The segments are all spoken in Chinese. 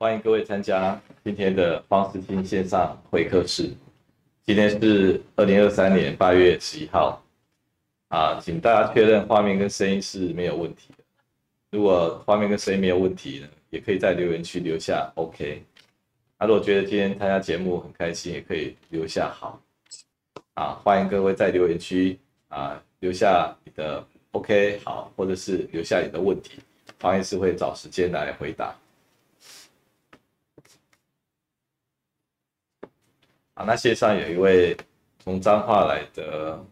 欢迎各位参加今天的方世清线上会客室。今天是二零二三年八月十一号，啊，请大家确认画面跟声音是没有问题的。如果画面跟声音没有问题呢，也可以在留言区留下 OK。那如果觉得今天参加节目很开心，也可以留下好。啊，欢迎各位在留言区啊留下你的 OK 好，或者是留下你的问题，方医师会找时间来回答。好，那线上有一位从彰化来的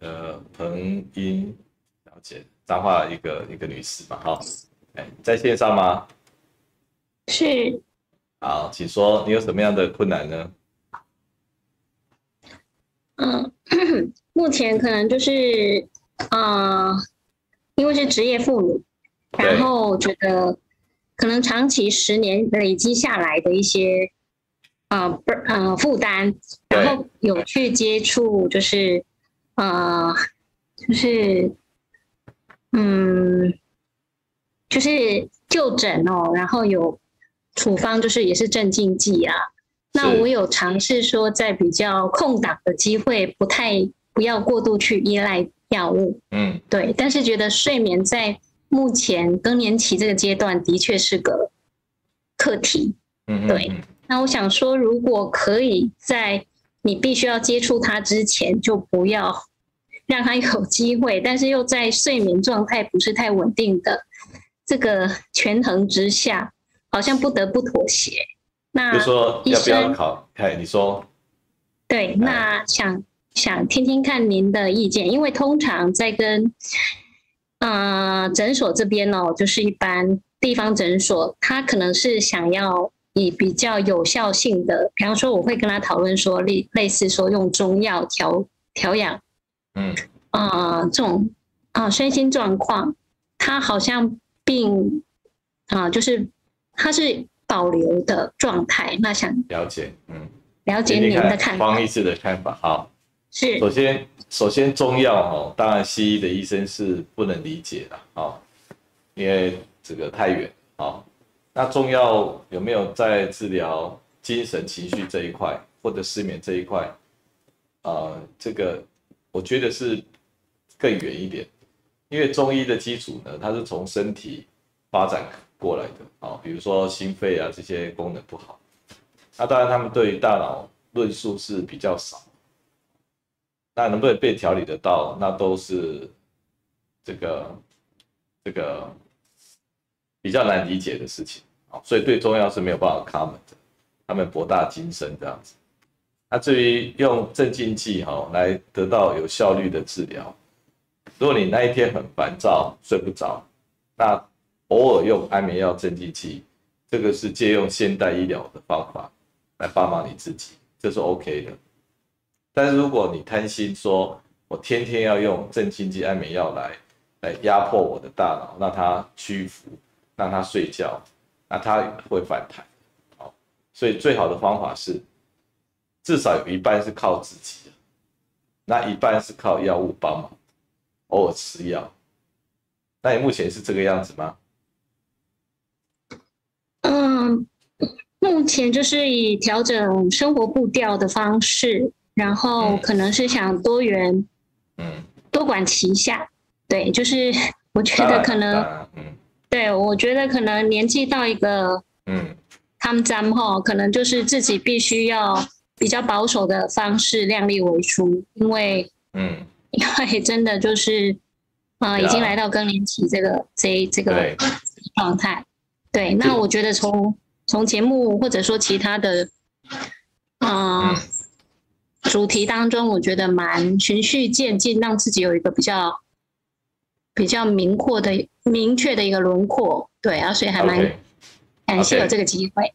呃彭英了解彰化一个一个女士嘛，哈，哎，在线上吗？是。好，请说，你有什么样的困难呢？嗯，目前可能就是啊、呃，因为是职业妇女，然后觉得可能长期十年累积下来的一些。啊，不，呃，负担，然后有去接触，就是，呃，就是，嗯，就是就诊哦，然后有处方，就是也是镇静剂啊。那我有尝试说，在比较空档的机会，不太不要过度去依赖药物。嗯，对。但是觉得睡眠在目前更年期这个阶段，的确是个课题。嗯，对。那我想说，如果可以在你必须要接触它之前，就不要让它有机会，但是又在睡眠状态不是太稳定的这个权衡之下，好像不得不妥协。那就说要不要考？哎，你说。对，那想想听听看您的意见，因为通常在跟呃诊所这边哦，就是一般地方诊所，他可能是想要。以比较有效性的，比方说，我会跟他讨论说，类类似说用中药调调养，嗯啊、呃，这种啊身心状况，他好像并啊、呃，就是他是保留的状态。那想了解，嗯，了解您的看法，黄医师的看法，好，是首先首先中药哦，当然西医的医生是不能理解的啊，因为这个太远啊。那中药有没有在治疗精神情绪这一块，或者失眠这一块？啊、呃，这个我觉得是更远一点，因为中医的基础呢，它是从身体发展过来的啊，比如说心肺啊这些功能不好，那当然他们对于大脑论述是比较少，那能不能被调理得到，那都是这个这个。比较难理解的事情，啊所以对中药是没有办法 comment 的，他们博大精深这样子。那至于用镇静剂哈来得到有效率的治疗，如果你那一天很烦躁睡不着，那偶尔用安眠药镇静剂，这个是借用现代医疗的方法来帮忙你自己，这是 OK 的。但是如果你贪心说，我天天要用镇静剂安眠药来来压迫我的大脑，让它屈服。让它睡觉，那它会反弹，好，所以最好的方法是，至少有一半是靠自己，那一半是靠药物帮忙，偶尔吃药。那你目前是这个样子吗？嗯，目前就是以调整生活步调的方式，然后可能是想多元，嗯，多管齐下，对，就是我觉得可能，嗯。对，我觉得可能年纪到一个，嗯，他们咱们哈，可能就是自己必须要比较保守的方式，量力为出，因为，嗯，因为真的就是，啊、呃，已经来到更年期这个这这个状态。对，那我觉得从从节目或者说其他的，呃、嗯，主题当中，我觉得蛮循序渐进，让自己有一个比较。比较明确的、明确的一个轮廓，对啊，所以还蛮感谢有这个机会。Okay. Okay.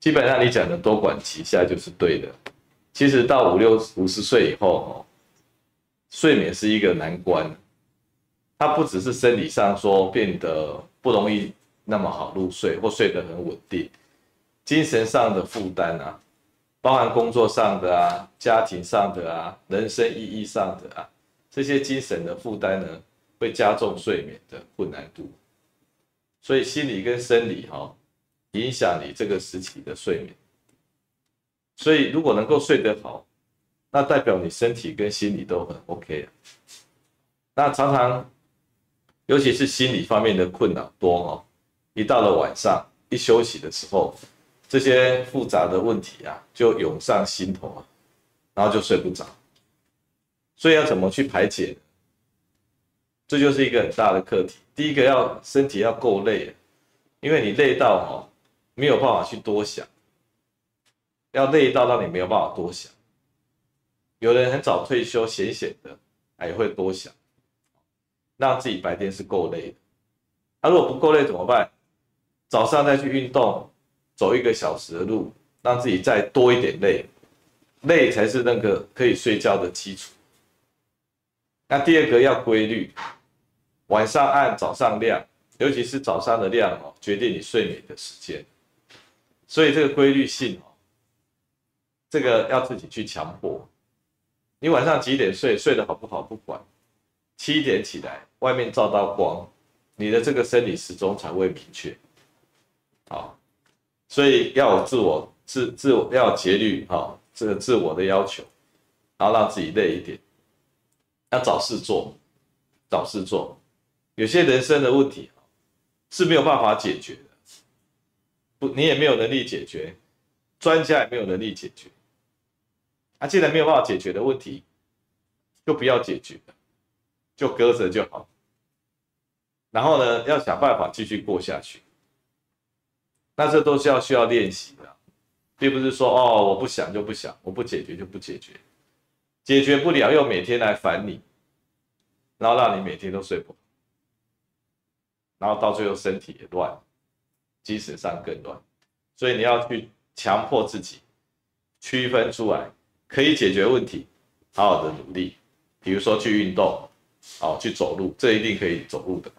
基本上你讲的多管齐下就是对的。其实到五六五十岁以后，睡眠是一个难关。它不只是生理上说变得不容易那么好入睡，或睡得很稳定，精神上的负担啊，包含工作上的啊、家庭上的啊、人生意义上的啊，这些精神的负担呢，会加重睡眠的困难度，所以心理跟生理哈影响你这个时期的睡眠。所以如果能够睡得好，那代表你身体跟心理都很 OK 啊。那常常，尤其是心理方面的困扰多哦，一到了晚上一休息的时候，这些复杂的问题啊就涌上心头啊，然后就睡不着。所以要怎么去排解？这就是一个很大的课题。第一个要身体要够累，因为你累到哦没有办法去多想，要累到让你没有办法多想。有人很早退休，闲闲的，也会多想，让自己白天是够累的。他、啊、如果不够累怎么办？早上再去运动，走一个小时的路，让自己再多一点累，累才是那个可以睡觉的基础。那第二个要规律，晚上暗，早上亮，尤其是早上的亮哦，决定你睡眠的时间。所以这个规律性哦，这个要自己去强迫。你晚上几点睡，睡得好不好不管，七点起来，外面照到光，你的这个生理时钟才会明确。好，所以要有自我自自我要有节律哈，这个自我的要求，然后让自己累一点。要找事做，找事做。有些人生的问题是没有办法解决的，不，你也没有能力解决，专家也没有能力解决。啊，既然没有办法解决的问题，就不要解决，就搁着就好。然后呢，要想办法继续过下去。那这都是要需要练习的，并不是说哦，我不想就不想，我不解决就不解决。解决不了，又每天来烦你，然后让你每天都睡不，然后到最后身体也乱，精神上更乱。所以你要去强迫自己区分出来，可以解决问题，好好的努力。比如说去运动，哦，去走路，这一定可以走路的。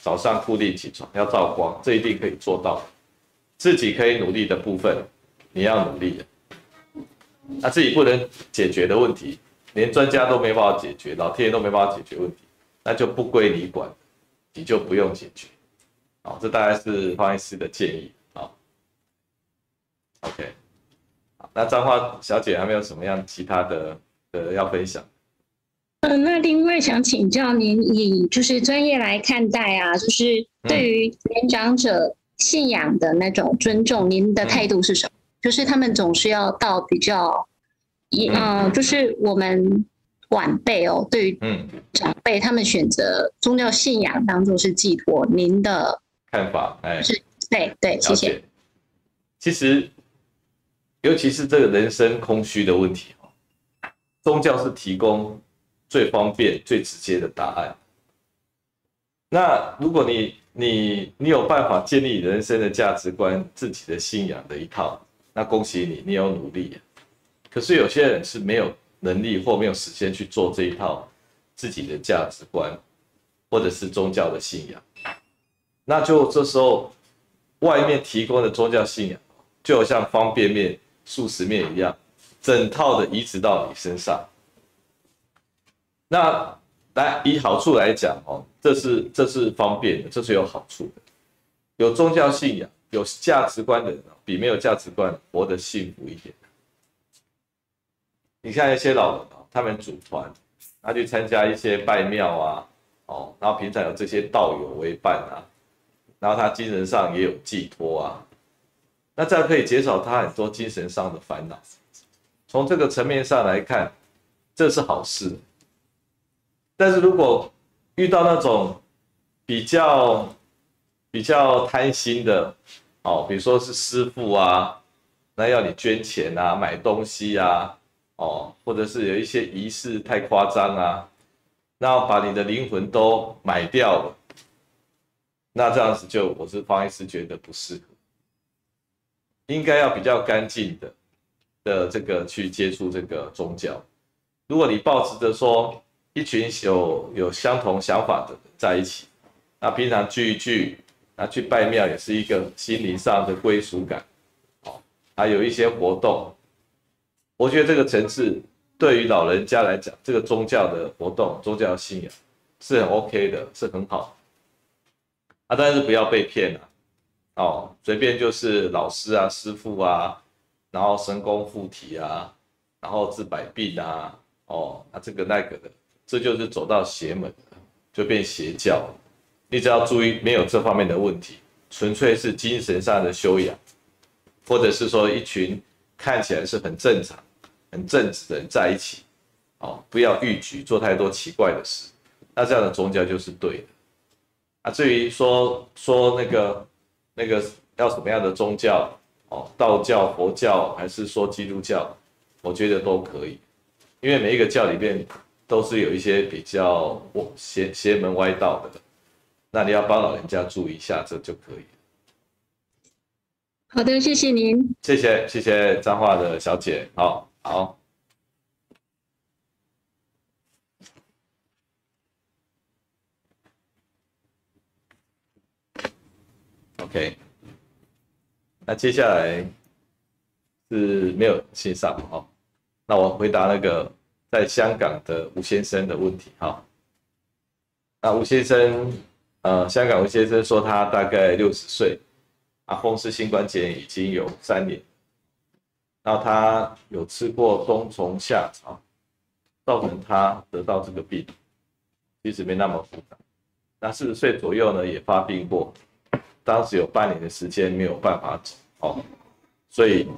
早上固定起床，要照光，这一定可以做到。自己可以努力的部分，你要努力的。那自己不能解决的问题，连专家都没办法解决，老天爷都没办法解决问题，那就不归你管，你就不用解决。好，这大概是方医师的建议。好，OK，好，那张花小姐还没有什么样其他的呃要分享？嗯，那另外想请教您，以就是专业来看待啊，就是对于年长者信仰的那种尊重，您的态度是什么？嗯就是他们总是要到比较，一嗯，就是我们晚辈哦，对于长辈，他们选择宗教信仰当做是寄托，您的看法，哎，是，对对，谢谢。其实，尤其是这个人生空虚的问题哦，宗教是提供最方便、最直接的答案。那如果你你你有办法建立人生的价值观、自己的信仰的一套。那恭喜你，你有努力。可是有些人是没有能力或没有时间去做这一套自己的价值观，或者是宗教的信仰。那就这时候，外面提供的宗教信仰，就像方便面、速食面一样，整套的移植到你身上。那来以好处来讲哦，这是这是方便的，这是有好处的。有宗教信仰、有价值观的人。比没有价值观活得幸福一点。你看一些老人他们组团，他去参加一些拜庙啊，哦，然后平常有这些道友为伴啊，然后他精神上也有寄托啊，那这样可以减少他很多精神上的烦恼。从这个层面上来看，这是好事。但是如果遇到那种比较比较贪心的，哦，比如说是师父啊，那要你捐钱啊，买东西啊，哦，或者是有一些仪式太夸张啊，那把你的灵魂都买掉了，那这样子就我是方医师觉得不适合，应该要比较干净的的这个去接触这个宗教。如果你抱持着说一群有有相同想法的人在一起，那平常聚一聚。那去拜庙也是一个心灵上的归属感，哦，还有一些活动，我觉得这个层次对于老人家来讲，这个宗教的活动、宗教信仰是很 OK 的，是很好啊，但是不要被骗了，哦，随便就是老师啊、师傅啊，然后神功附体啊，然后治百病啊，哦，那这个那个的，这就是走到邪门，就变邪教。你只要注意，没有这方面的问题，纯粹是精神上的修养，或者是说一群看起来是很正常、很正直的人在一起，哦，不要逾矩，做太多奇怪的事，那这样的宗教就是对的。啊，至于说说那个那个要什么样的宗教，哦，道教、佛教还是说基督教，我觉得都可以，因为每一个教里面都是有一些比较邪邪门歪道的。那你要帮老人家注意一下，这就可以。好的，谢谢您。谢谢谢谢彰化的小姐，好好。OK，那接下来是没有线上哦，那我回答那个在香港的吴先生的问题哈。那吴先生。呃，香港吴先生说他大概六十岁，啊，风湿性关节炎已经有三年，然后他有吃过冬虫夏草，造成他得到这个病，其实没那么复杂。那四十岁左右呢，也发病过，当时有半年的时间没有办法走哦，所以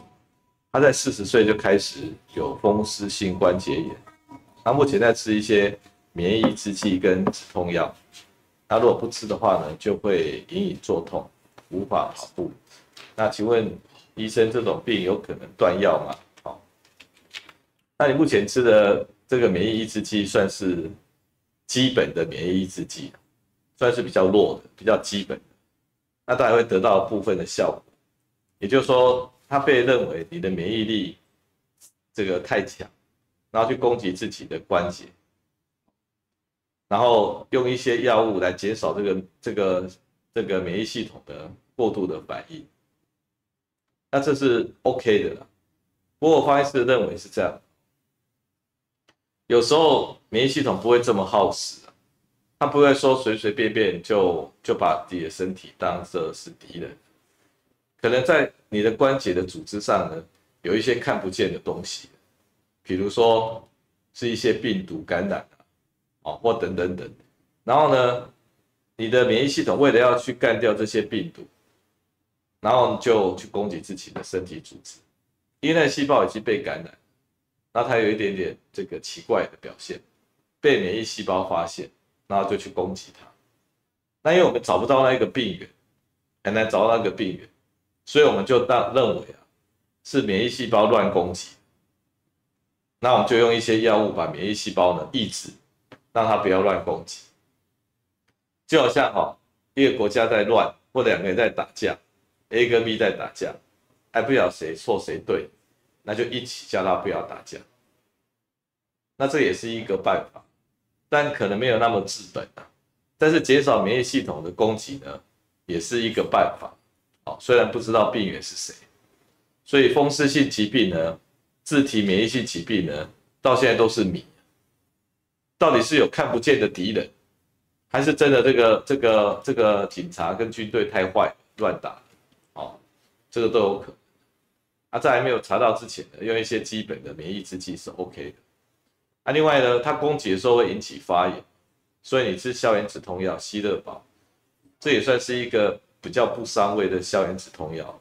他在四十岁就开始有风湿性关节炎，他目前在吃一些免疫抑制剂跟止痛药。他如果不吃的话呢，就会隐隐作痛，无法跑步。那请问医生，这种病有可能断药吗？好，那你目前吃的这个免疫抑制剂算是基本的免疫抑制剂，算是比较弱的、比较基本的。那当然会得到部分的效果，也就是说，它被认为你的免疫力这个太强，然后去攻击自己的关节。然后用一些药物来减少这个这个这个免疫系统的过度的反应，那这是 OK 的啦。不过方医师认为是这样，有时候免疫系统不会这么好使啊，他不会说随随便便就就把自己的身体当作是敌人，可能在你的关节的组织上呢，有一些看不见的东西，比如说是一些病毒感染啊。哦，或等等等，然后呢，你的免疫系统为了要去干掉这些病毒，然后就去攻击自己的身体组织，因为那细胞已经被感染，那它有一点点这个奇怪的表现，被免疫细胞发现，然后就去攻击它。那因为我们找不到那个病原，很难找到那个病原，所以我们就当认为啊，是免疫细胞乱攻击，那我们就用一些药物把免疫细胞呢抑制。让它不要乱攻击，就好像哈，一个国家在乱，或两个人在打架，A 跟 B 在打架，还不晓得谁错谁对，那就一起叫他不要打架。那这也是一个办法，但可能没有那么治本啊。但是减少免疫系统的攻击呢，也是一个办法。哦，虽然不知道病源是谁，所以风湿性疾病呢，自体免疫性疾病呢，到现在都是谜。到底是有看不见的敌人，还是真的这个这个这个警察跟军队太坏乱打？哦，这个都有可能。啊，在还没有查到之前呢，用一些基本的免疫制剂是 OK 的。啊，另外呢，它攻击的时候会引起发炎，所以你吃消炎止痛药希乐宝，这也算是一个比较不伤胃的消炎止痛药。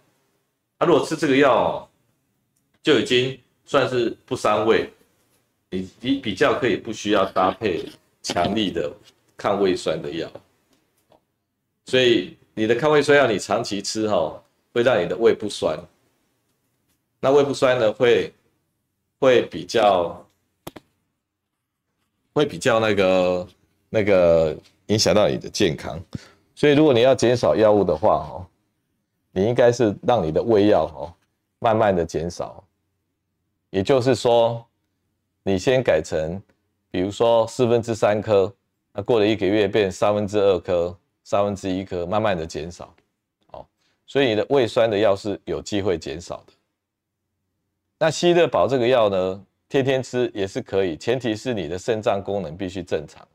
啊，如果吃这个药哦，就已经算是不伤胃。你比比较可以不需要搭配强力的抗胃酸的药，所以你的抗胃酸药你长期吃哈，会让你的胃不酸。那胃不酸呢，会会比较会比较那个那个影响到你的健康。所以如果你要减少药物的话哦，你应该是让你的胃药哦慢慢的减少，也就是说。你先改成，比如说四分之三颗，那过了一个月变三分之二颗、三分之一颗，慢慢的减少，哦，所以你的胃酸的药是有机会减少的。那希乐宝这个药呢，天天吃也是可以，前提是你的肾脏功能必须正常，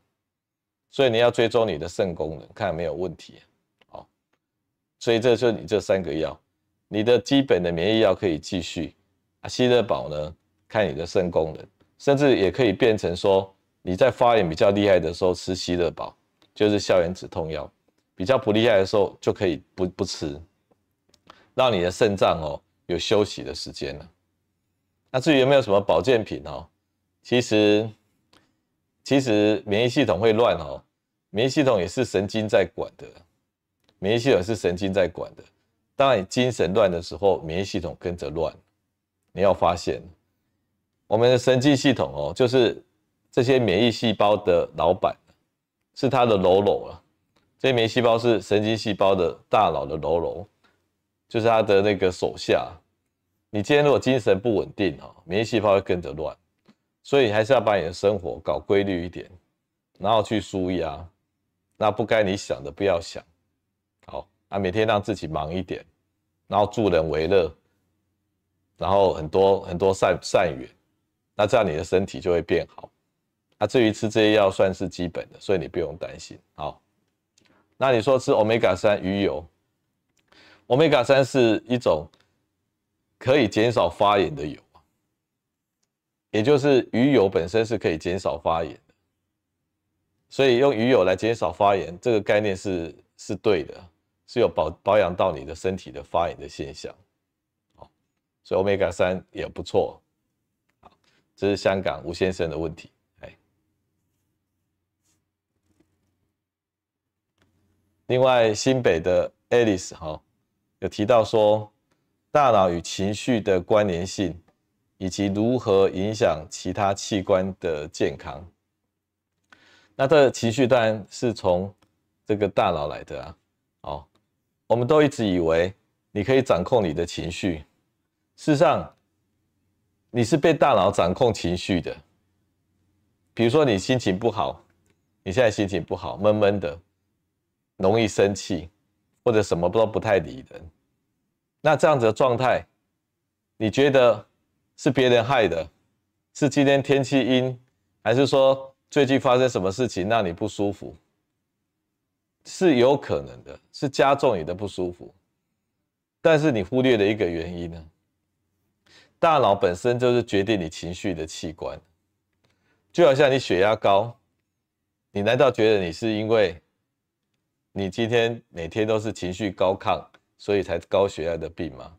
所以你要追踪你的肾功能，看有没有问题，哦，所以这就是你这三个药，你的基本的免疫药可以继续啊，希乐宝呢，看你的肾功能，甚至也可以变成说你在发炎比较厉害的时候吃希乐宝，就是消炎止痛药，比较不厉害的时候就可以不不吃，让你的肾脏哦有休息的时间了。那至于有没有什么保健品哦，其实其实免疫系统会乱哦，免疫系统也是神经在管的。免疫系统是神经在管的，当你精神乱的时候，免疫系统跟着乱。你要发现，我们的神经系统哦，就是这些免疫细胞的老板，是他的喽喽啊。这些免疫细胞是神经细胞的大脑的喽喽，就是他的那个手下。你今天如果精神不稳定哦，免疫细胞会跟着乱，所以还是要把你的生活搞规律一点，然后去舒压，那不该你想的不要想。好啊，每天让自己忙一点，然后助人为乐，然后很多很多善善缘，那这样你的身体就会变好。那至于吃这些药算是基本的，所以你不用担心。好，那你说吃 Omega 三鱼油，Omega 三是一种可以减少发炎的油，也就是鱼油本身是可以减少发炎的，所以用鱼油来减少发炎，这个概念是是对的。是有保保养到你的身体的发炎的现象，所以 Omega 三也不错，这是香港吴先生的问题，哎，另外新北的 Alice 哈有提到说，大脑与情绪的关联性，以及如何影响其他器官的健康。那这情绪当然是从这个大脑来的啊，哦。我们都一直以为你可以掌控你的情绪，事实上，你是被大脑掌控情绪的。比如说你心情不好，你现在心情不好，闷闷的，容易生气，或者什么都不太理人，那这样子的状态，你觉得是别人害的？是今天天气阴，还是说最近发生什么事情让你不舒服？是有可能的，是加重你的不舒服，但是你忽略了一个原因呢。大脑本身就是决定你情绪的器官，就好像你血压高，你难道觉得你是因为你今天每天都是情绪高亢，所以才高血压的病吗？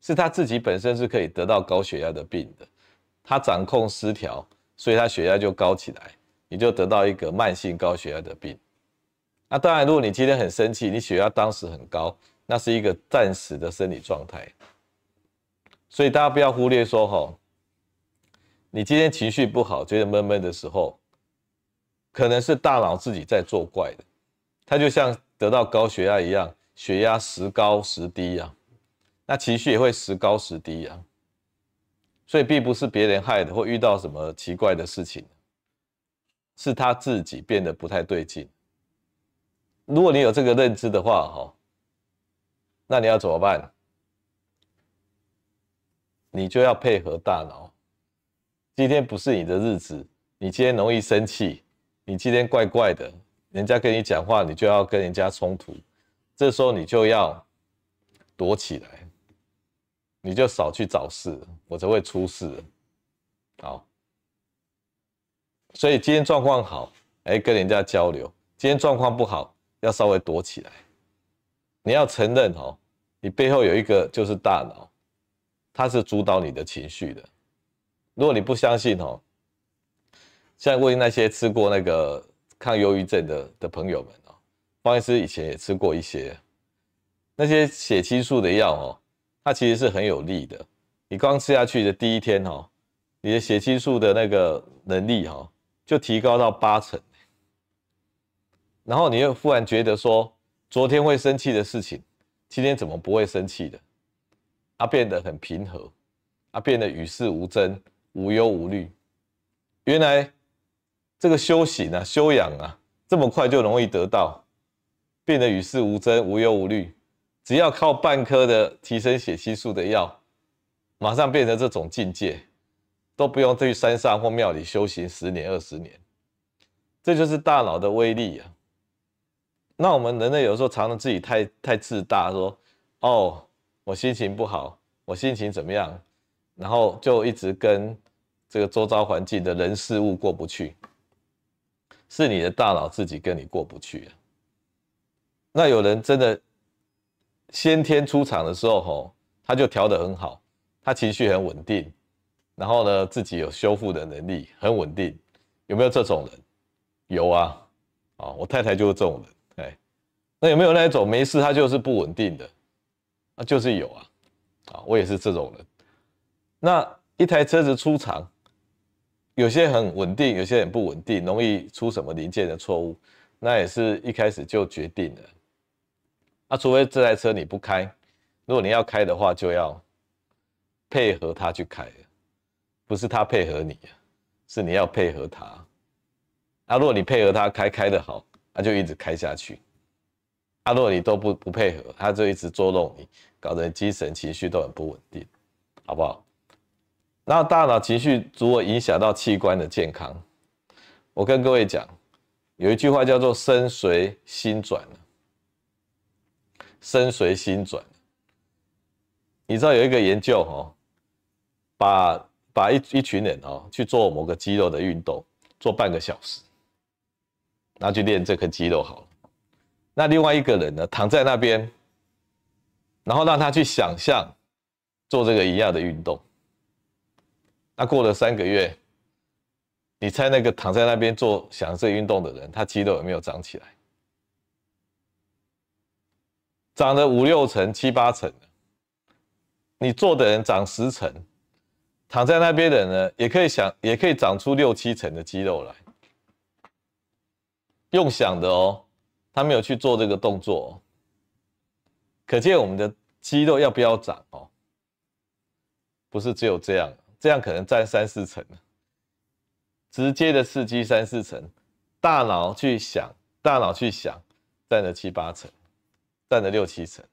是他自己本身是可以得到高血压的病的，他掌控失调，所以他血压就高起来，你就得到一个慢性高血压的病。那当然，如果你今天很生气，你血压当时很高，那是一个暂时的生理状态。所以大家不要忽略说，吼，你今天情绪不好，觉得闷闷的时候，可能是大脑自己在作怪的。它就像得到高血压一样，血压时高时低呀，那情绪也会时高时低呀。所以并不是别人害的，或遇到什么奇怪的事情，是他自己变得不太对劲。如果你有这个认知的话，哈，那你要怎么办？你就要配合大脑。今天不是你的日子，你今天容易生气，你今天怪怪的，人家跟你讲话，你就要跟人家冲突，这时候你就要躲起来，你就少去找事，否则会出事。好，所以今天状况好，哎，跟人家交流；今天状况不好。要稍微躲起来，你要承认哦，你背后有一个就是大脑，它是主导你的情绪的。如果你不相信哦，像问那些吃过那个抗忧郁症的的朋友们哦，方医师以前也吃过一些那些血清素的药哦，它其实是很有利的。你刚吃下去的第一天哦，你的血清素的那个能力哈，就提高到八成。然后你又忽然觉得说，昨天会生气的事情，今天怎么不会生气的？啊，变得很平和，啊，变得与世无争、无忧无虑。原来这个修行啊、修养啊，这么快就容易得到，变得与世无争、无忧无虑。只要靠半颗的提升血清素的药，马上变成这种境界，都不用去山上或庙里修行十年、二十年。这就是大脑的威力啊！那我们人类有时候常常自己太太自大，说哦，我心情不好，我心情怎么样，然后就一直跟这个周遭环境的人事物过不去，是你的大脑自己跟你过不去啊。那有人真的先天出场的时候，吼，他就调得很好，他情绪很稳定，然后呢，自己有修复的能力，很稳定。有没有这种人？有啊，啊，我太太就是这种人，哎，那有没有那种没事他就是不稳定的？啊就是有啊，啊，我也是这种人。那一台车子出厂，有些很稳定，有些很不稳定，容易出什么零件的错误，那也是一开始就决定了。那除非这台车你不开，如果你要开的话，就要配合他去开，不是他配合你。是你要配合他，啊，如果你配合他开开的好，他就一直开下去。啊，如果你都不不配合，他就一直捉弄你，搞得你精神情绪都很不稳定，好不好？那大脑情绪如果影响到器官的健康，我跟各位讲，有一句话叫做“身随心转”，身随心转。你知道有一个研究哦，把把一一群人哦去做某个肌肉的运动，做半个小时，然后去练这个肌肉好了。那另外一个人呢，躺在那边，然后让他去想象做这个一样的运动。那过了三个月，你猜那个躺在那边做想这运动的人，他肌肉有没有长起来？长了五六成、七八成。你做的人长十成。躺在那边的人呢，也可以想，也可以长出六七成的肌肉来。用想的哦，他没有去做这个动作哦。可见我们的肌肉要不要长哦？不是只有这样，这样可能占三四成。直接的刺激三四成，大脑去想，大脑去想，占了七八成，占了六七成。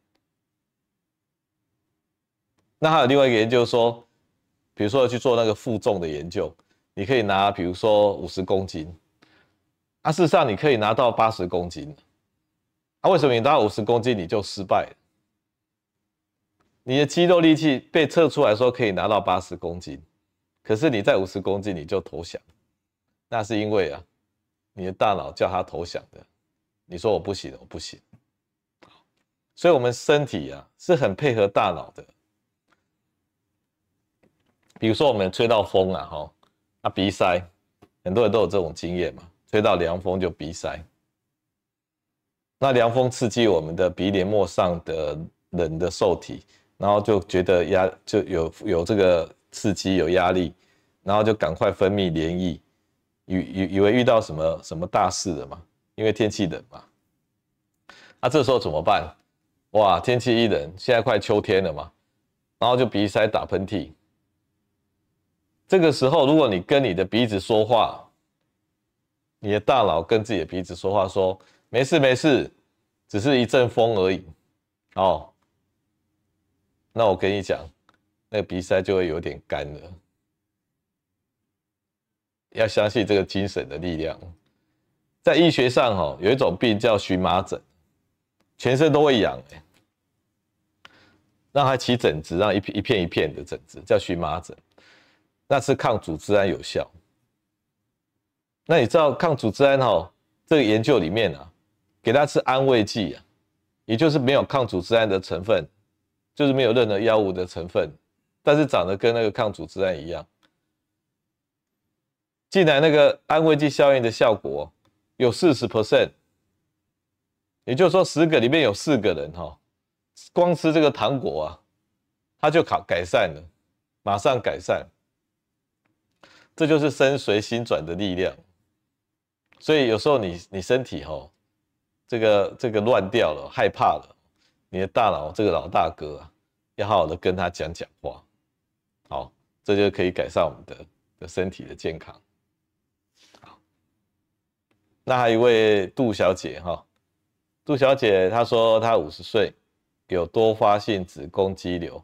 那还有另外一个研究说。比如说去做那个负重的研究，你可以拿，比如说五十公斤，啊，事实上你可以拿到八十公斤，啊，为什么你拿五十公斤你就失败了？你的肌肉力气被测出来说可以拿到八十公斤，可是你在五十公斤你就投降，那是因为啊，你的大脑叫他投降的，你说我不行，我不行，所以我们身体啊是很配合大脑的。比如说我们吹到风啊，哈，啊鼻塞，很多人都有这种经验嘛，吹到凉风就鼻塞。那凉风刺激我们的鼻黏膜上的冷的受体，然后就觉得压就有有这个刺激有压力，然后就赶快分泌黏液，以以以为遇到什么什么大事了嘛，因为天气冷嘛。那这时候怎么办？哇，天气一冷，现在快秋天了嘛，然后就鼻塞打喷嚏。这个时候，如果你跟你的鼻子说话，你的大脑跟自己的鼻子说话，说没事没事，只是一阵风而已，哦，那我跟你讲，那个鼻塞就会有点干了。要相信这个精神的力量，在医学上，哈，有一种病叫荨麻疹，全身都会痒，哎，让它起疹子，让一片一片一片的疹子，叫荨麻疹。那是抗组织胺有效。那你知道抗组织胺哈？这个研究里面啊，给他吃安慰剂啊，也就是没有抗组织胺的成分，就是没有任何药物的成分，但是长得跟那个抗组织胺一样。竟然那个安慰剂效应的效果有四十 percent，也就是说十个里面有四个人哈，光吃这个糖果啊，他就考改善了，马上改善。这就是身随心转的力量，所以有时候你你身体吼，这个这个乱掉了，害怕了，你的大脑这个老大哥啊，要好好的跟他讲讲话，好，这就可以改善我们的的身体的健康。好，那还有一位杜小姐哈，杜小姐她说她五十岁，有多发性子宫肌瘤，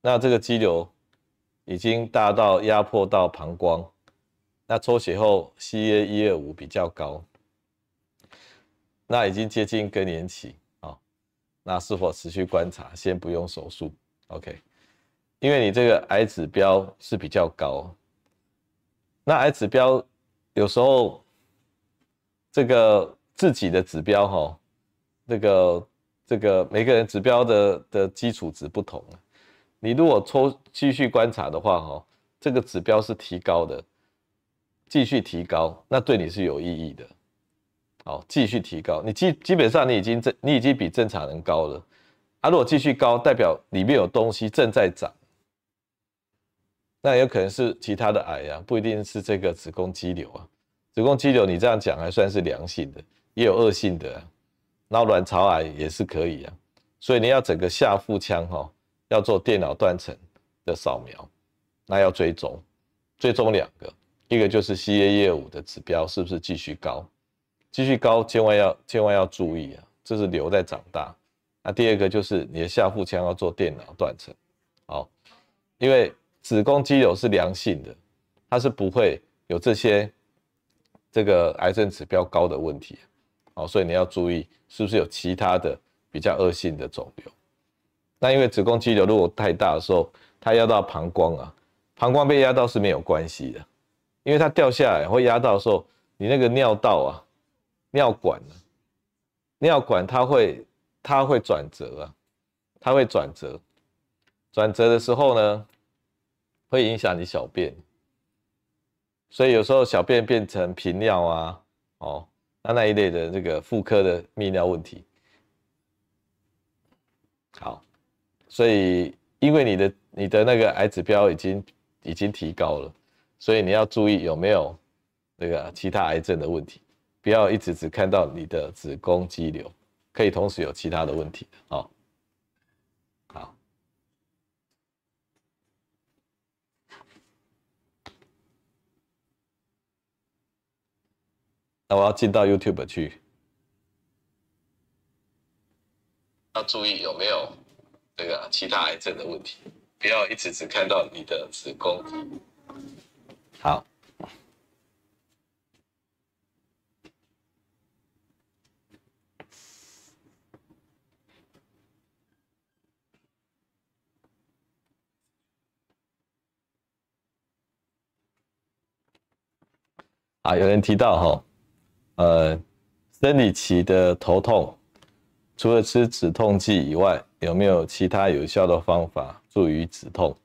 那这个肌瘤。已经大到压迫到膀胱，那抽血后 CA 一二五比较高。那已经接近更年期，那是否持续观察？先不用手术，OK？因为你这个癌指标是比较高，那癌指标有时候这个自己的指标哈，这个这个每个人指标的的基础值不同，你如果抽继续观察的话哈，这个指标是提高的，继续提高，那对你是有意义的。好，继续提高，你基基本上你已经正，你已经比正常人高了。啊，如果继续高，代表里面有东西正在长，那有可能是其他的癌啊，不一定是这个子宫肌瘤啊。子宫肌瘤你这样讲还算是良性的，也有恶性的啊，然后卵巢癌也是可以啊。所以你要整个下腹腔哈，要做电脑断层的扫描，那要追踪，追踪两个，一个就是 CA 业务的指标是不是继续高。继续高，千万要千万要注意啊！这是瘤在长大。那第二个就是你的下腹腔要做电脑断层，好，因为子宫肌瘤是良性的，它是不会有这些这个癌症指标高的问题，好，所以你要注意是不是有其他的比较恶性的肿瘤。那因为子宫肌瘤如果太大的时候，它压到膀胱啊，膀胱被压到是没有关系的，因为它掉下来会压到的时候，你那个尿道啊。尿管呢？尿管它会它会转折啊，它会转折，转折的时候呢，会影响你小便，所以有时候小便变成频尿啊，哦，那那一类的这个妇科的泌尿问题。好，所以因为你的你的那个癌指标已经已经提高了，所以你要注意有没有那个其他癌症的问题。不要一直只看到你的子宫肌瘤，可以同时有其他的问题的。好，好，那我要进到 YouTube 去，要注意有没有这个其他癌症的问题，不要一直只看到你的子宫。好。啊，有人提到哈，呃，生理期的头痛，除了吃止痛剂以外，有没有其他有效的方法助于止痛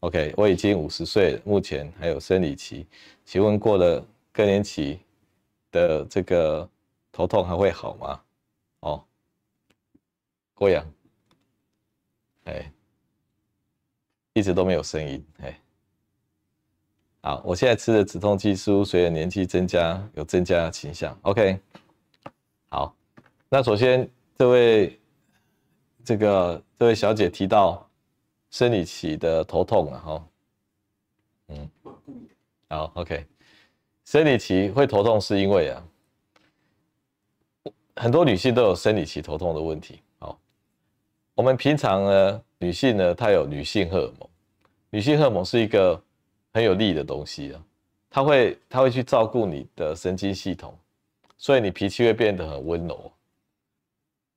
？OK，我已经五十岁了，目前还有生理期，请问过了更年期的这个头痛还会好吗？哦，郭阳，哎，一直都没有声音，哎。好，我现在吃的止痛剂似乎随着年纪增加有增加倾向。OK，好，那首先这位这个这位小姐提到生理期的头痛啊，哈，嗯，好，OK，生理期会头痛是因为啊，很多女性都有生理期头痛的问题。好，我们平常呢，女性呢，她有女性荷尔蒙，女性荷尔蒙是一个。很有力的东西啊，它会它会去照顾你的神经系统，所以你脾气会变得很温柔，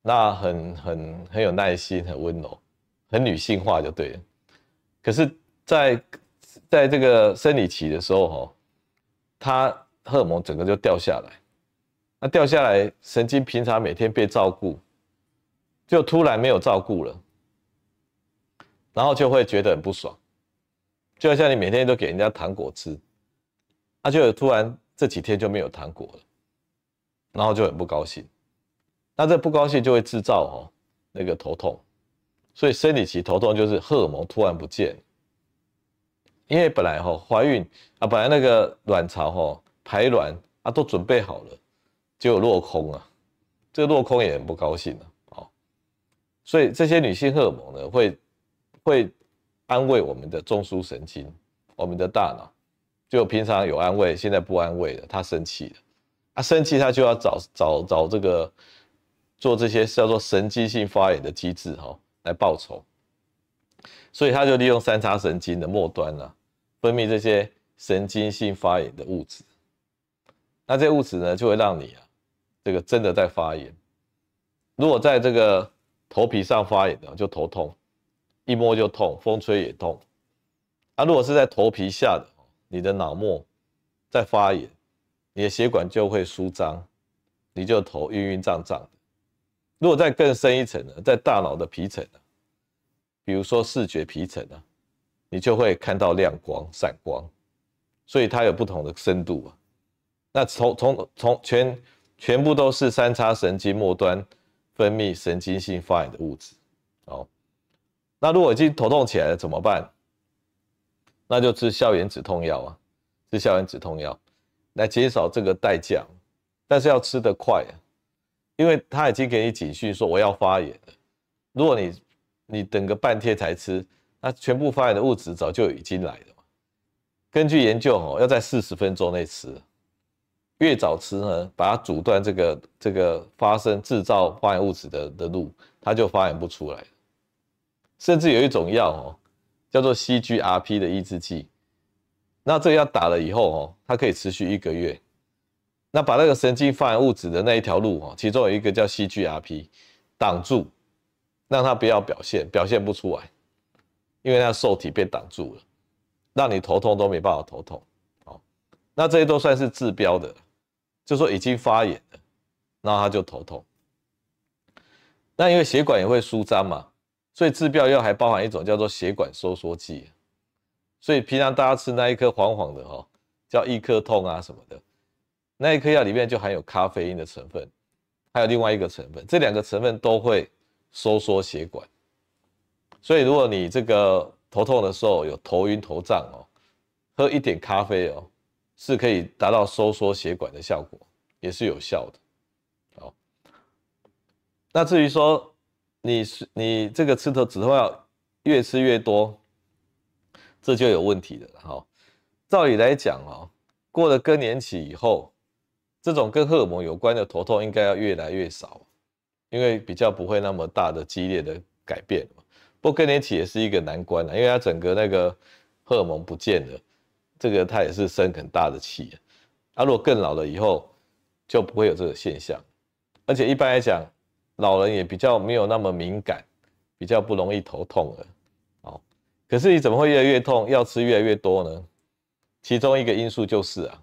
那很很很有耐心，很温柔，很女性化就对了。可是在，在这个生理期的时候，哈，它荷尔蒙整个就掉下来，那掉下来，神经平常每天被照顾，就突然没有照顾了，然后就会觉得很不爽。就像你每天都给人家糖果吃，他就突然这几天就没有糖果了，然后就很不高兴。那这不高兴就会制造哦那个头痛，所以生理期头痛就是荷尔蒙突然不见。因为本来哈怀孕啊，本来那个卵巢哈排卵啊都准备好了，结果落空啊，这个落空也很不高兴了哦。所以这些女性荷尔蒙呢会会。安慰我们的中枢神经，我们的大脑，就平常有安慰，现在不安慰了，他生气了，他、生气他就要找找找这个做这些叫做神经性发炎的机制哈，来报仇，所以他就利用三叉神经的末端呢、啊，分泌这些神经性发炎的物质，那这些物质呢就会让你啊，这个真的在发炎。如果在这个头皮上发炎的，就头痛，一摸就痛，风吹也痛。啊，如果是在头皮下的，你的脑膜在发炎，你的血管就会舒张，你就头晕晕胀胀的。如果再更深一层呢，在大脑的皮层呢，比如说视觉皮层啊，你就会看到亮光、闪光，所以它有不同的深度啊。那从从从全全部都是三叉神经末端分泌神经性发炎的物质。那如果已经头痛起来了怎么办？那就吃消炎止痛药啊，吃消炎止痛药来减少这个代价，但是要吃得快啊。因为他已经给你警讯说我要发炎了，如果你你等个半天才吃，那全部发炎的物质早就已经来了。根据研究哦，要在四十分钟内吃，越早吃呢，把它阻断这个这个发生制造发炎物质的的路，它就发炎不出来。甚至有一种药哦，叫做 CGRP 的抑制剂，那这个药打了以后哦，它可以持续一个月。那把那个神经发炎物质的那一条路哦，其中有一个叫 CGRP，挡住，让它不要表现，表现不出来，因为它受体被挡住了，让你头痛都没办法头痛。好，那这些都算是治标的，就说已经发炎了，然后它就头痛。那因为血管也会舒张嘛，所以治标药还包含一种叫做血管收缩剂，所以平常大家吃那一颗黄黄的哈，叫一颗痛啊什么的。那一颗药里面就含有咖啡因的成分，还有另外一个成分，这两个成分都会收缩血管。所以如果你这个头痛的时候有头晕头胀哦，喝一点咖啡哦，是可以达到收缩血管的效果，也是有效的。好，那至于说你是你这个吃头止痛药越吃越多，这就有问题了。好，照理来讲哦，过了更年期以后。这种跟荷尔蒙有关的头痛应该要越来越少，因为比较不会那么大的激烈的改变。不过更年期也是一个难关啊，因为它整个那个荷尔蒙不见了，这个它也是生很大的气啊。如果更老了以后就不会有这个现象，而且一般来讲，老人也比较没有那么敏感，比较不容易头痛了。哦，可是你怎么会越来越痛，药吃越来越多呢？其中一个因素就是啊，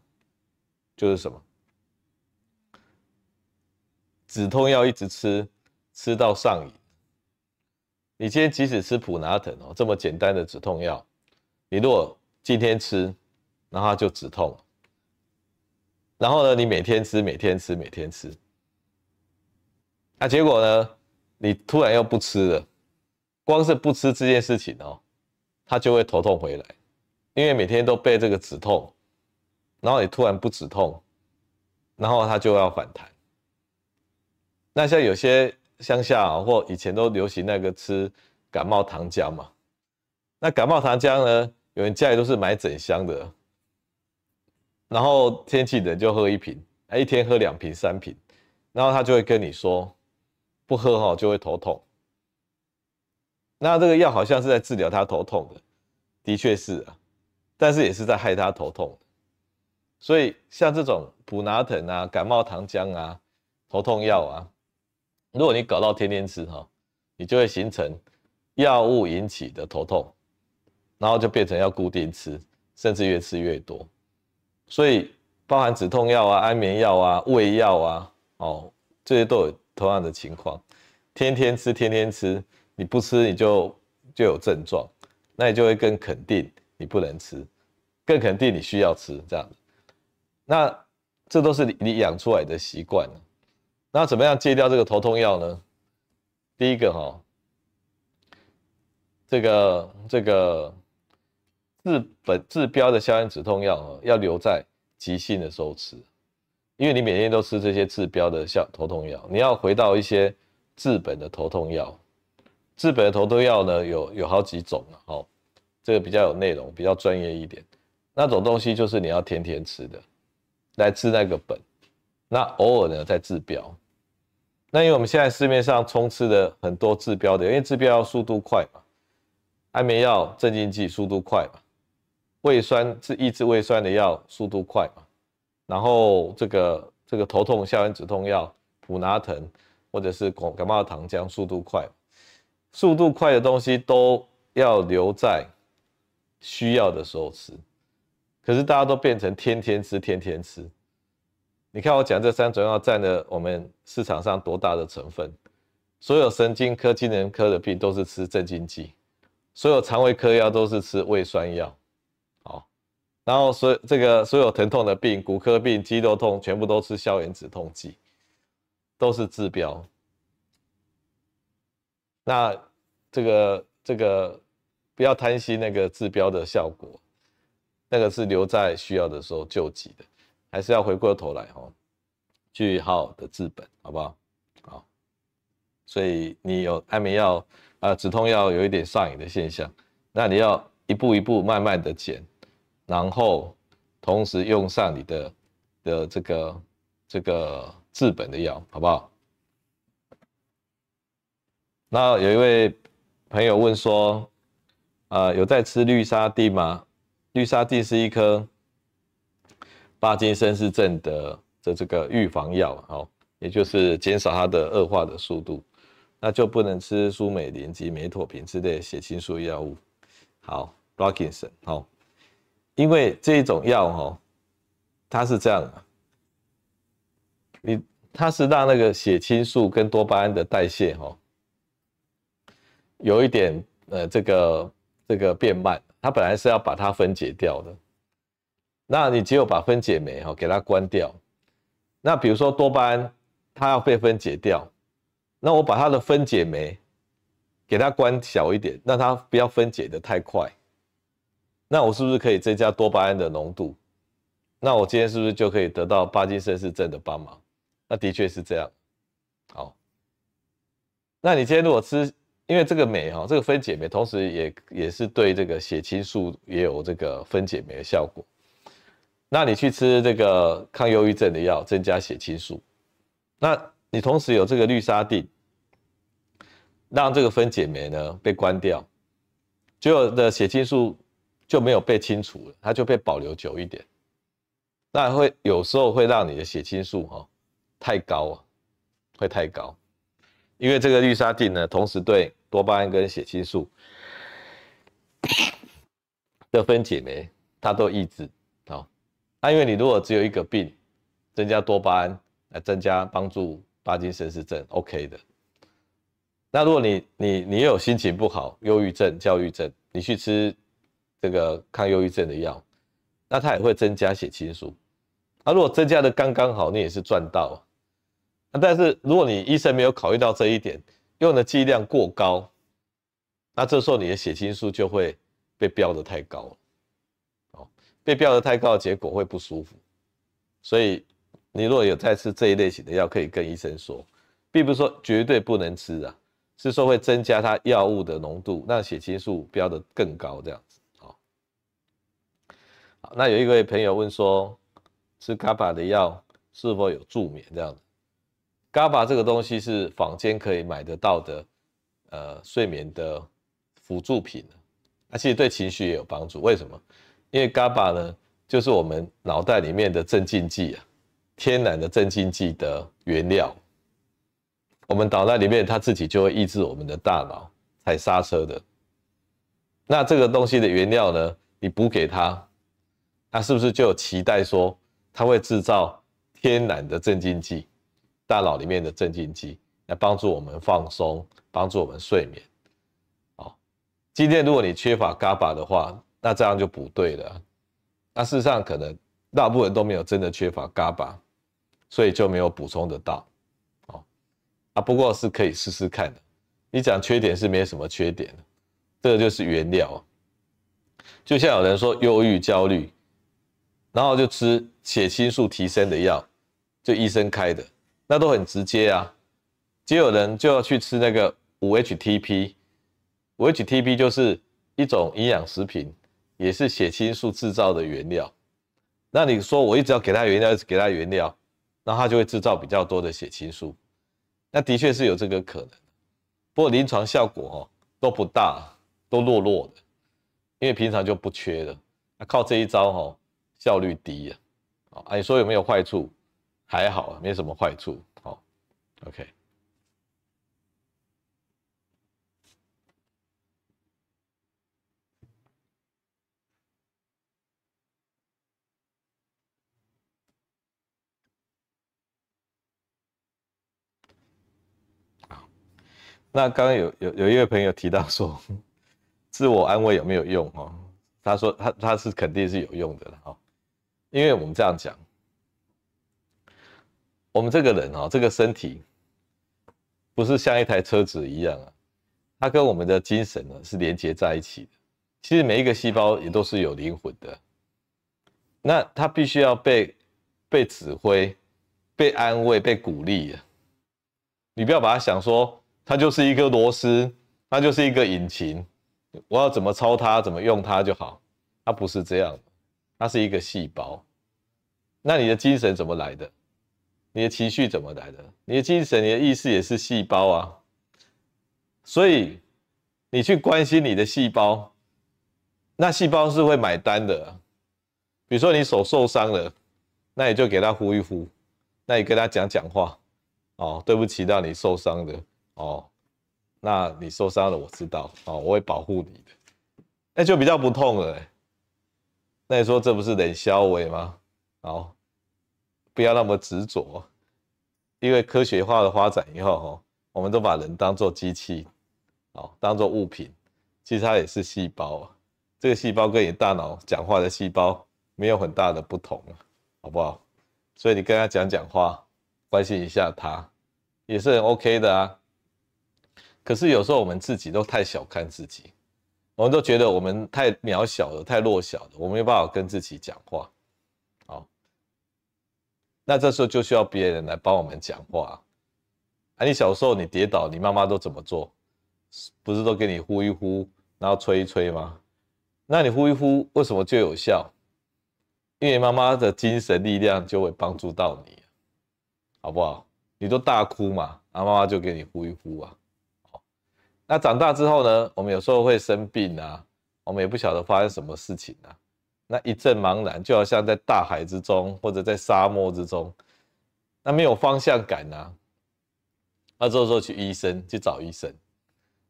就是什么？止痛药一直吃，吃到上瘾。你今天即使吃普拿疼哦，这么简单的止痛药，你如果今天吃，然后它就止痛。然后呢，你每天吃，每天吃，每天吃，那结果呢，你突然又不吃了，光是不吃这件事情哦，他就会头痛回来，因为每天都被这个止痛，然后你突然不止痛，然后他就要反弹。那像有些乡下啊，或以前都流行那个吃感冒糖浆嘛。那感冒糖浆呢，有人家里都是买整箱的，然后天气冷就喝一瓶，哎，一天喝两瓶三瓶，然后他就会跟你说，不喝哈就会头痛。那这个药好像是在治疗他头痛的，的确是啊，但是也是在害他头痛。所以像这种普拿疼啊、感冒糖浆啊、头痛药啊。如果你搞到天天吃哈，你就会形成药物引起的头痛，然后就变成要固定吃，甚至越吃越多。所以包含止痛药啊、安眠药啊、胃药啊，哦，这些都有同样的情况。天天吃，天天吃，你不吃你就就有症状，那你就会更肯定你不能吃，更肯定你需要吃这样。那这都是你你养出来的习惯。那怎么样戒掉这个头痛药呢？第一个哈，这个这个治本治标的消炎止痛药啊，要留在急性的时候吃，因为你每天都吃这些治标的消头痛药，你要回到一些治本的头痛药。治本的头痛药呢，有有好几种啊，哦，这个比较有内容，比较专业一点。那种东西就是你要天天吃的，来治那个本，那偶尔呢再治标。那因为我们现在市面上充斥的很多治标的，因为治标要速度快嘛，安眠药、镇静剂速度快嘛，胃酸治抑制胃酸的药速度快嘛，然后这个这个头痛消炎止痛药普拿疼，或者是感感冒糖浆，速度快，速度快的东西都要留在需要的时候吃。可是大家都变成天天吃，天天吃。你看我讲这三种药占了我们市场上多大的成分？所有神经科、精神科的病都是吃镇静剂，所有肠胃科药都是吃胃酸药。然后所这个所有疼痛的病，骨科病、肌肉痛，全部都吃消炎止痛剂，都是治标。那这个这个不要贪心那个治标的效果，那个是留在需要的时候救急的，还是要回过头来哦，去好好的治本，好不好？好，所以你有安眠药啊，止痛药有一点上瘾的现象，那你要一步一步慢慢的减。然后同时用上你的的这个这个治本的药，好不好？那有一位朋友问说，啊、有在吃氯沙地吗？氯沙地是一颗帕金森氏症的的这个预防药，哦，也就是减少它的恶化的速度，那就不能吃舒美林及美妥平之类血清素药物。好，Parkinson，好。因为这一种药哈，它是这样的，你它是让那个血清素跟多巴胺的代谢哈，有一点呃这个这个变慢，它本来是要把它分解掉的，那你只有把分解酶哈给它关掉，那比如说多巴胺它要被分解掉，那我把它的分解酶给它关小一点，让它不要分解的太快。那我是不是可以增加多巴胺的浓度？那我今天是不是就可以得到帕金森氏症的帮忙？那的确是这样。好，那你今天如果吃，因为这个酶哈，这个分解酶同时也也是对这个血清素也有这个分解酶的效果。那你去吃这个抗忧郁症的药，增加血清素，那你同时有这个氯沙定，让这个分解酶呢被关掉，就有的血清素。就没有被清除了，它就被保留久一点，那会有时候会让你的血清素哈太高啊，会太高，因为这个氯沙定呢，同时对多巴胺跟血清素的分解酶它都抑制，好，那因为你如果只有一个病，增加多巴胺来增加帮助帕金森氏症，OK 的，那如果你你你又有心情不好，忧郁症、焦虑症，你去吃。这个抗忧郁症的药，那它也会增加血清素。那如果增加的刚刚好，你也是赚到。那但是如果你医生没有考虑到这一点，用的剂量过高，那这时候你的血清素就会被标的太高。哦，被标的太高结果会不舒服。所以你如果有在吃这一类型的药，可以跟医生说，并不是说绝对不能吃啊，是说会增加它药物的浓度，让血清素标得更高这样子。那有一位朋友问说，吃 GABA 的药是否有助眠？这样子，GABA 这个东西是坊间可以买得到的，呃，睡眠的辅助品，它其实对情绪也有帮助。为什么？因为 GABA 呢，就是我们脑袋里面的镇静剂啊，天然的镇静剂的原料。我们脑袋里面它自己就会抑制我们的大脑踩刹车的。那这个东西的原料呢，你补给它。那是不是就有期待说，它会制造天然的镇静剂，大脑里面的镇静剂，来帮助我们放松，帮助我们睡眠？哦，今天如果你缺乏 GABA 的话，那这样就不对了。那事实上可能大部分都没有真的缺乏 GABA，所以就没有补充得到。哦，啊，不过是可以试试看的。你讲缺点是没什么缺点的，这个就是原料。就像有人说忧郁、焦虑。然后就吃血清素提升的药，就医生开的，那都很直接啊。就有人就要去吃那个五 HTP，五 HTP 就是一种营养食品，也是血清素制造的原料。那你说我一直要给他原料，一直给他原料，那他就会制造比较多的血清素。那的确是有这个可能，不过临床效果哦都不大，都弱弱的，因为平常就不缺了。那靠这一招哦。效率低啊，啊，你说有没有坏处？还好，没什么坏处。好，OK。那刚刚有有有一位朋友提到说，自我安慰有没有用？哦，他说他他是肯定是有用的了哈，因为我们这样讲，我们这个人哦，这个身体不是像一台车子一样啊，它跟我们的精神呢是连接在一起的。其实每一个细胞也都是有灵魂的，那它必须要被被指挥、被安慰、被鼓励啊。你不要把它想说。它就是一个螺丝，它就是一个引擎，我要怎么操它，怎么用它就好。它不是这样，它是一个细胞。那你的精神怎么来的？你的情绪怎么来的？你的精神、你的意识也是细胞啊。所以你去关心你的细胞，那细胞是会买单的。比如说你手受伤了，那你就给他敷一敷，那你跟他讲讲话，哦，对不起，让你受伤的。哦，那你受伤了，我知道哦，我会保护你的，那就比较不痛了。那你说这不是冷笑话吗？好，不要那么执着，因为科学化的发展以后，哦，我们都把人当做机器，哦，当做物品，其实它也是细胞啊。这个细胞跟你大脑讲话的细胞没有很大的不同，好不好？所以你跟他讲讲话，关心一下他，也是很 OK 的啊。可是有时候我们自己都太小看自己，我们都觉得我们太渺小了，太弱小了，我们没有办法跟自己讲话。那这时候就需要别人来帮我们讲话。啊，你小时候你跌倒，你妈妈都怎么做？不是都给你呼一呼，然后吹一吹吗？那你呼一呼，为什么就有效？因为妈妈的精神力量就会帮助到你，好不好？你都大哭嘛，然后妈妈就给你呼一呼啊。那长大之后呢？我们有时候会生病啊，我们也不晓得发生什么事情啊。那一阵茫然，就好像在大海之中，或者在沙漠之中，那没有方向感啊。那这时候去医生，去找医生，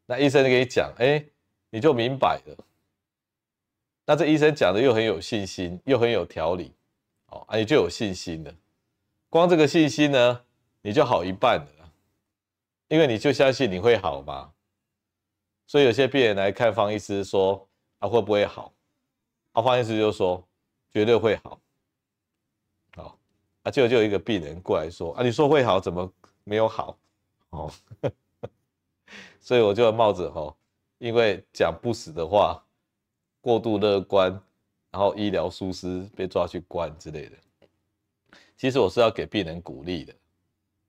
那医生就给你讲，哎，你就明白了。那这医生讲的又很有信心，又很有条理，哦，啊，你就有信心了。光这个信心呢，你就好一半了，因为你就相信你会好嘛。所以有些病人来看方医师说：“啊，会不会好？”啊，方医师就是说：“绝对会好。”好，啊，就就有一个病人过来说：“啊，你说会好，怎么没有好？”哦，所以我就冒着吼，因为讲不死的话，过度乐观，然后医疗疏失被抓去关之类的。其实我是要给病人鼓励的，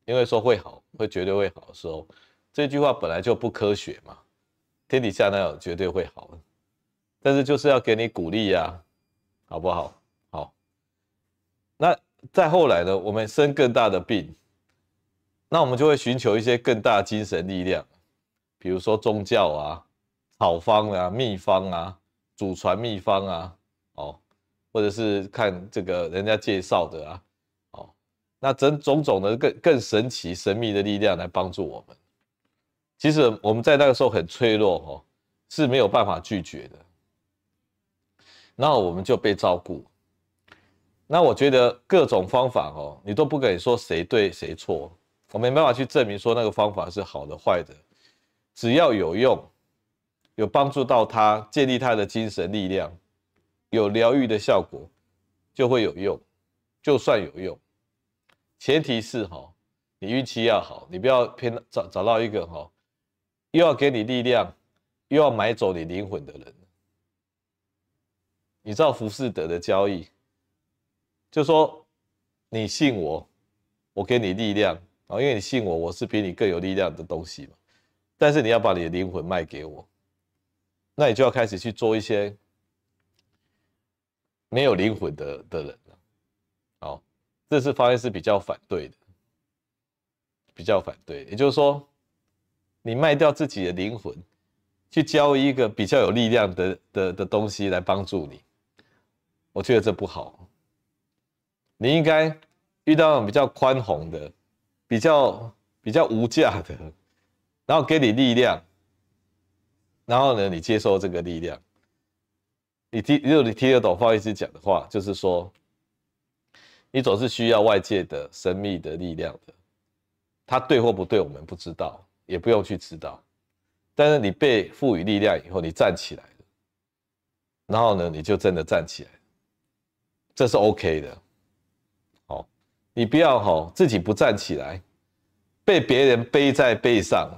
因为说会好，会绝对会好的时候，这句话本来就不科学嘛。天底下哪有绝对会好的？但是就是要给你鼓励呀，好不好？好。那再后来呢？我们生更大的病，那我们就会寻求一些更大的精神力量，比如说宗教啊、草方啊、秘方啊、祖传秘方啊，哦，或者是看这个人家介绍的啊，哦，那整种种的更更神奇、神秘的力量来帮助我们。其实我们在那个时候很脆弱哦，是没有办法拒绝的。然后我们就被照顾。那我觉得各种方法哦，你都不可以说谁对谁错，我没办法去证明说那个方法是好的坏的。只要有用，有帮助到他，建立他的精神力量，有疗愈的效果，就会有用。就算有用，前提是哈，你运气要好，你不要偏找找到一个哈。又要给你力量，又要买走你灵魂的人。你知道浮士德的交易，就说你信我，我给你力量啊，因为你信我，我是比你更有力量的东西嘛。但是你要把你的灵魂卖给我，那你就要开始去做一些没有灵魂的的人了。好，这是方医师比较反对的，比较反对，也就是说。你卖掉自己的灵魂，去交一个比较有力量的的的东西来帮助你，我觉得这不好。你应该遇到那种比较宽宏的、比较比较无价的，然后给你力量，然后呢，你接受这个力量。你听，如果你听得懂方医师讲的话，就是说，你总是需要外界的神秘的力量的，它对或不对，我们不知道，也不用去知道。但是你被赋予力量以后，你站起来了，然后呢，你就真的站起来，这是 OK 的。好，你不要吼自己不站起来，被别人背在背上，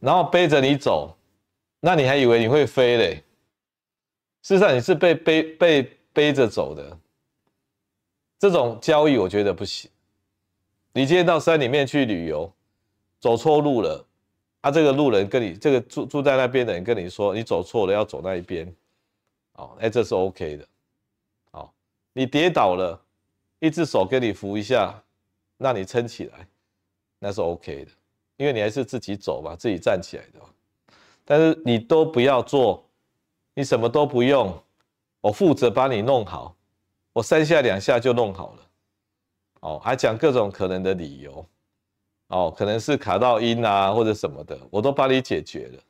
然后背着你走，那你还以为你会飞嘞？事实上，你是被背被背着走的，这种交易我觉得不行。你今天到山里面去旅游，走错路了，啊，这个路人跟你这个住住在那边的人跟你说，你走错了，要走那一边，哦，哎，这是 OK 的。你跌倒了，一只手给你扶一下，让你撑起来，那是 OK 的，因为你还是自己走嘛，自己站起来的。但是你都不要做。你什么都不用，我负责把你弄好，我三下两下就弄好了，哦，还讲各种可能的理由，哦，可能是卡到音啊或者什么的，我都帮你解决了，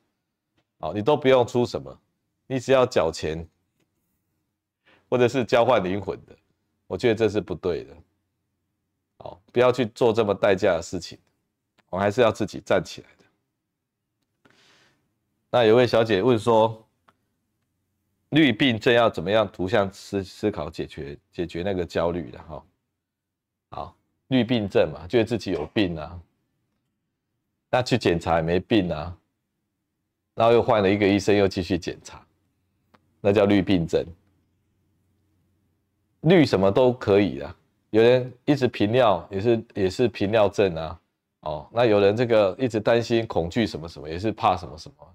哦，你都不用出什么，你只要缴钱，或者是交换灵魂的，我觉得这是不对的，哦，不要去做这么代价的事情，我还是要自己站起来的。那有位小姐问说。绿病症要怎么样图像思思考解决解决那个焦虑的哈？好，绿病症嘛，觉得自己有病啊，那去检查也没病啊，然后又换了一个医生又继续检查，那叫绿病症。绿什么都可以啊，有人一直频尿也是也是频尿症啊，哦，那有人这个一直担心恐惧什么什么也是怕什么什么，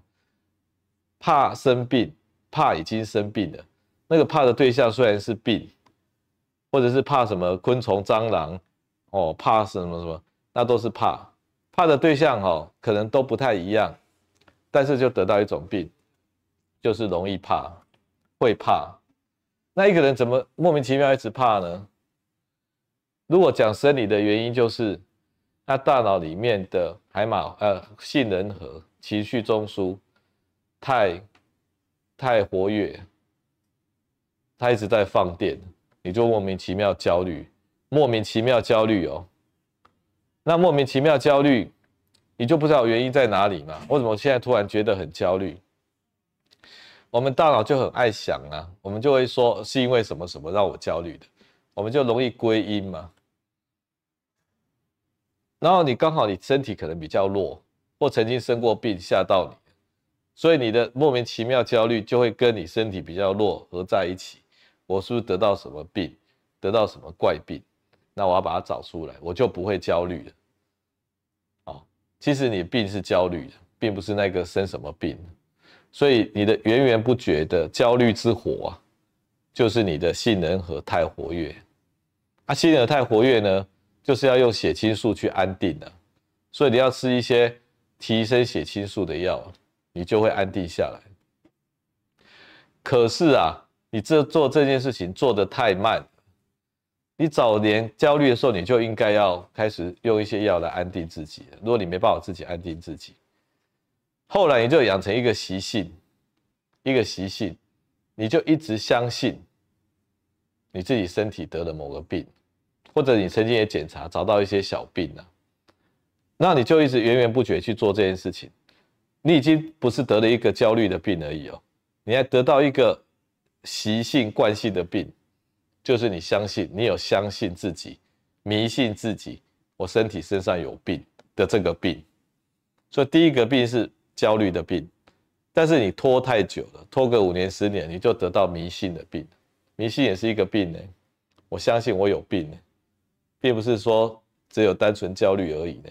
怕生病。怕已经生病了，那个怕的对象虽然是病，或者是怕什么昆虫、蟑螂，哦，怕什么什么，那都是怕。怕的对象哦，可能都不太一样，但是就得到一种病，就是容易怕，会怕。那一个人怎么莫名其妙一直怕呢？如果讲生理的原因，就是他大脑里面的海马呃杏仁核情绪中枢太。太活跃，他一直在放电，你就莫名其妙焦虑，莫名其妙焦虑哦。那莫名其妙焦虑，你就不知道原因在哪里嘛？为什么现在突然觉得很焦虑？我们大脑就很爱想啊，我们就会说是因为什么什么让我焦虑的，我们就容易归因嘛。然后你刚好你身体可能比较弱，或曾经生过病吓到你。所以你的莫名其妙焦虑就会跟你身体比较弱合在一起。我是不是得到什么病，得到什么怪病？那我要把它找出来，我就不会焦虑了。哦，其实你病是焦虑的，并不是那个生什么病。所以你的源源不绝的焦虑之火啊，就是你的杏仁核太活跃。啊，杏仁核太活跃呢，就是要用血清素去安定的。所以你要吃一些提升血清素的药。你就会安定下来。可是啊，你这做这件事情做得太慢。你早年焦虑的时候，你就应该要开始用一些药来安定自己。如果你没办法自己安定自己，后来你就养成一个习性，一个习性，你就一直相信你自己身体得了某个病，或者你曾经也检查找到一些小病啊，那你就一直源源不绝去做这件事情。你已经不是得了一个焦虑的病而已哦，你还得到一个习性惯性的病，就是你相信你有相信自己，迷信自己，我身体身上有病的这个病。所以第一个病是焦虑的病，但是你拖太久了，拖个五年十年，你就得到迷信的病。迷信也是一个病呢，我相信我有病呢，并不是说只有单纯焦虑而已呢。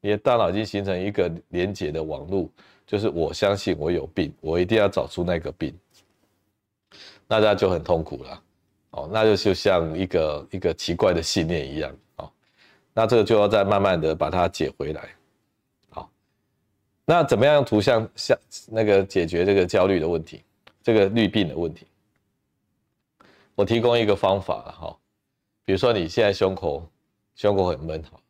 你的大脑已经形成一个连接的网络，就是我相信我有病，我一定要找出那个病，那大家就很痛苦了，哦，那就就像一个一个奇怪的信念一样，哦，那这个就要再慢慢的把它解回来，那怎么样用图像像那个解决这个焦虑的问题，这个虑病的问题？我提供一个方法哈，比如说你现在胸口胸口很闷，哈，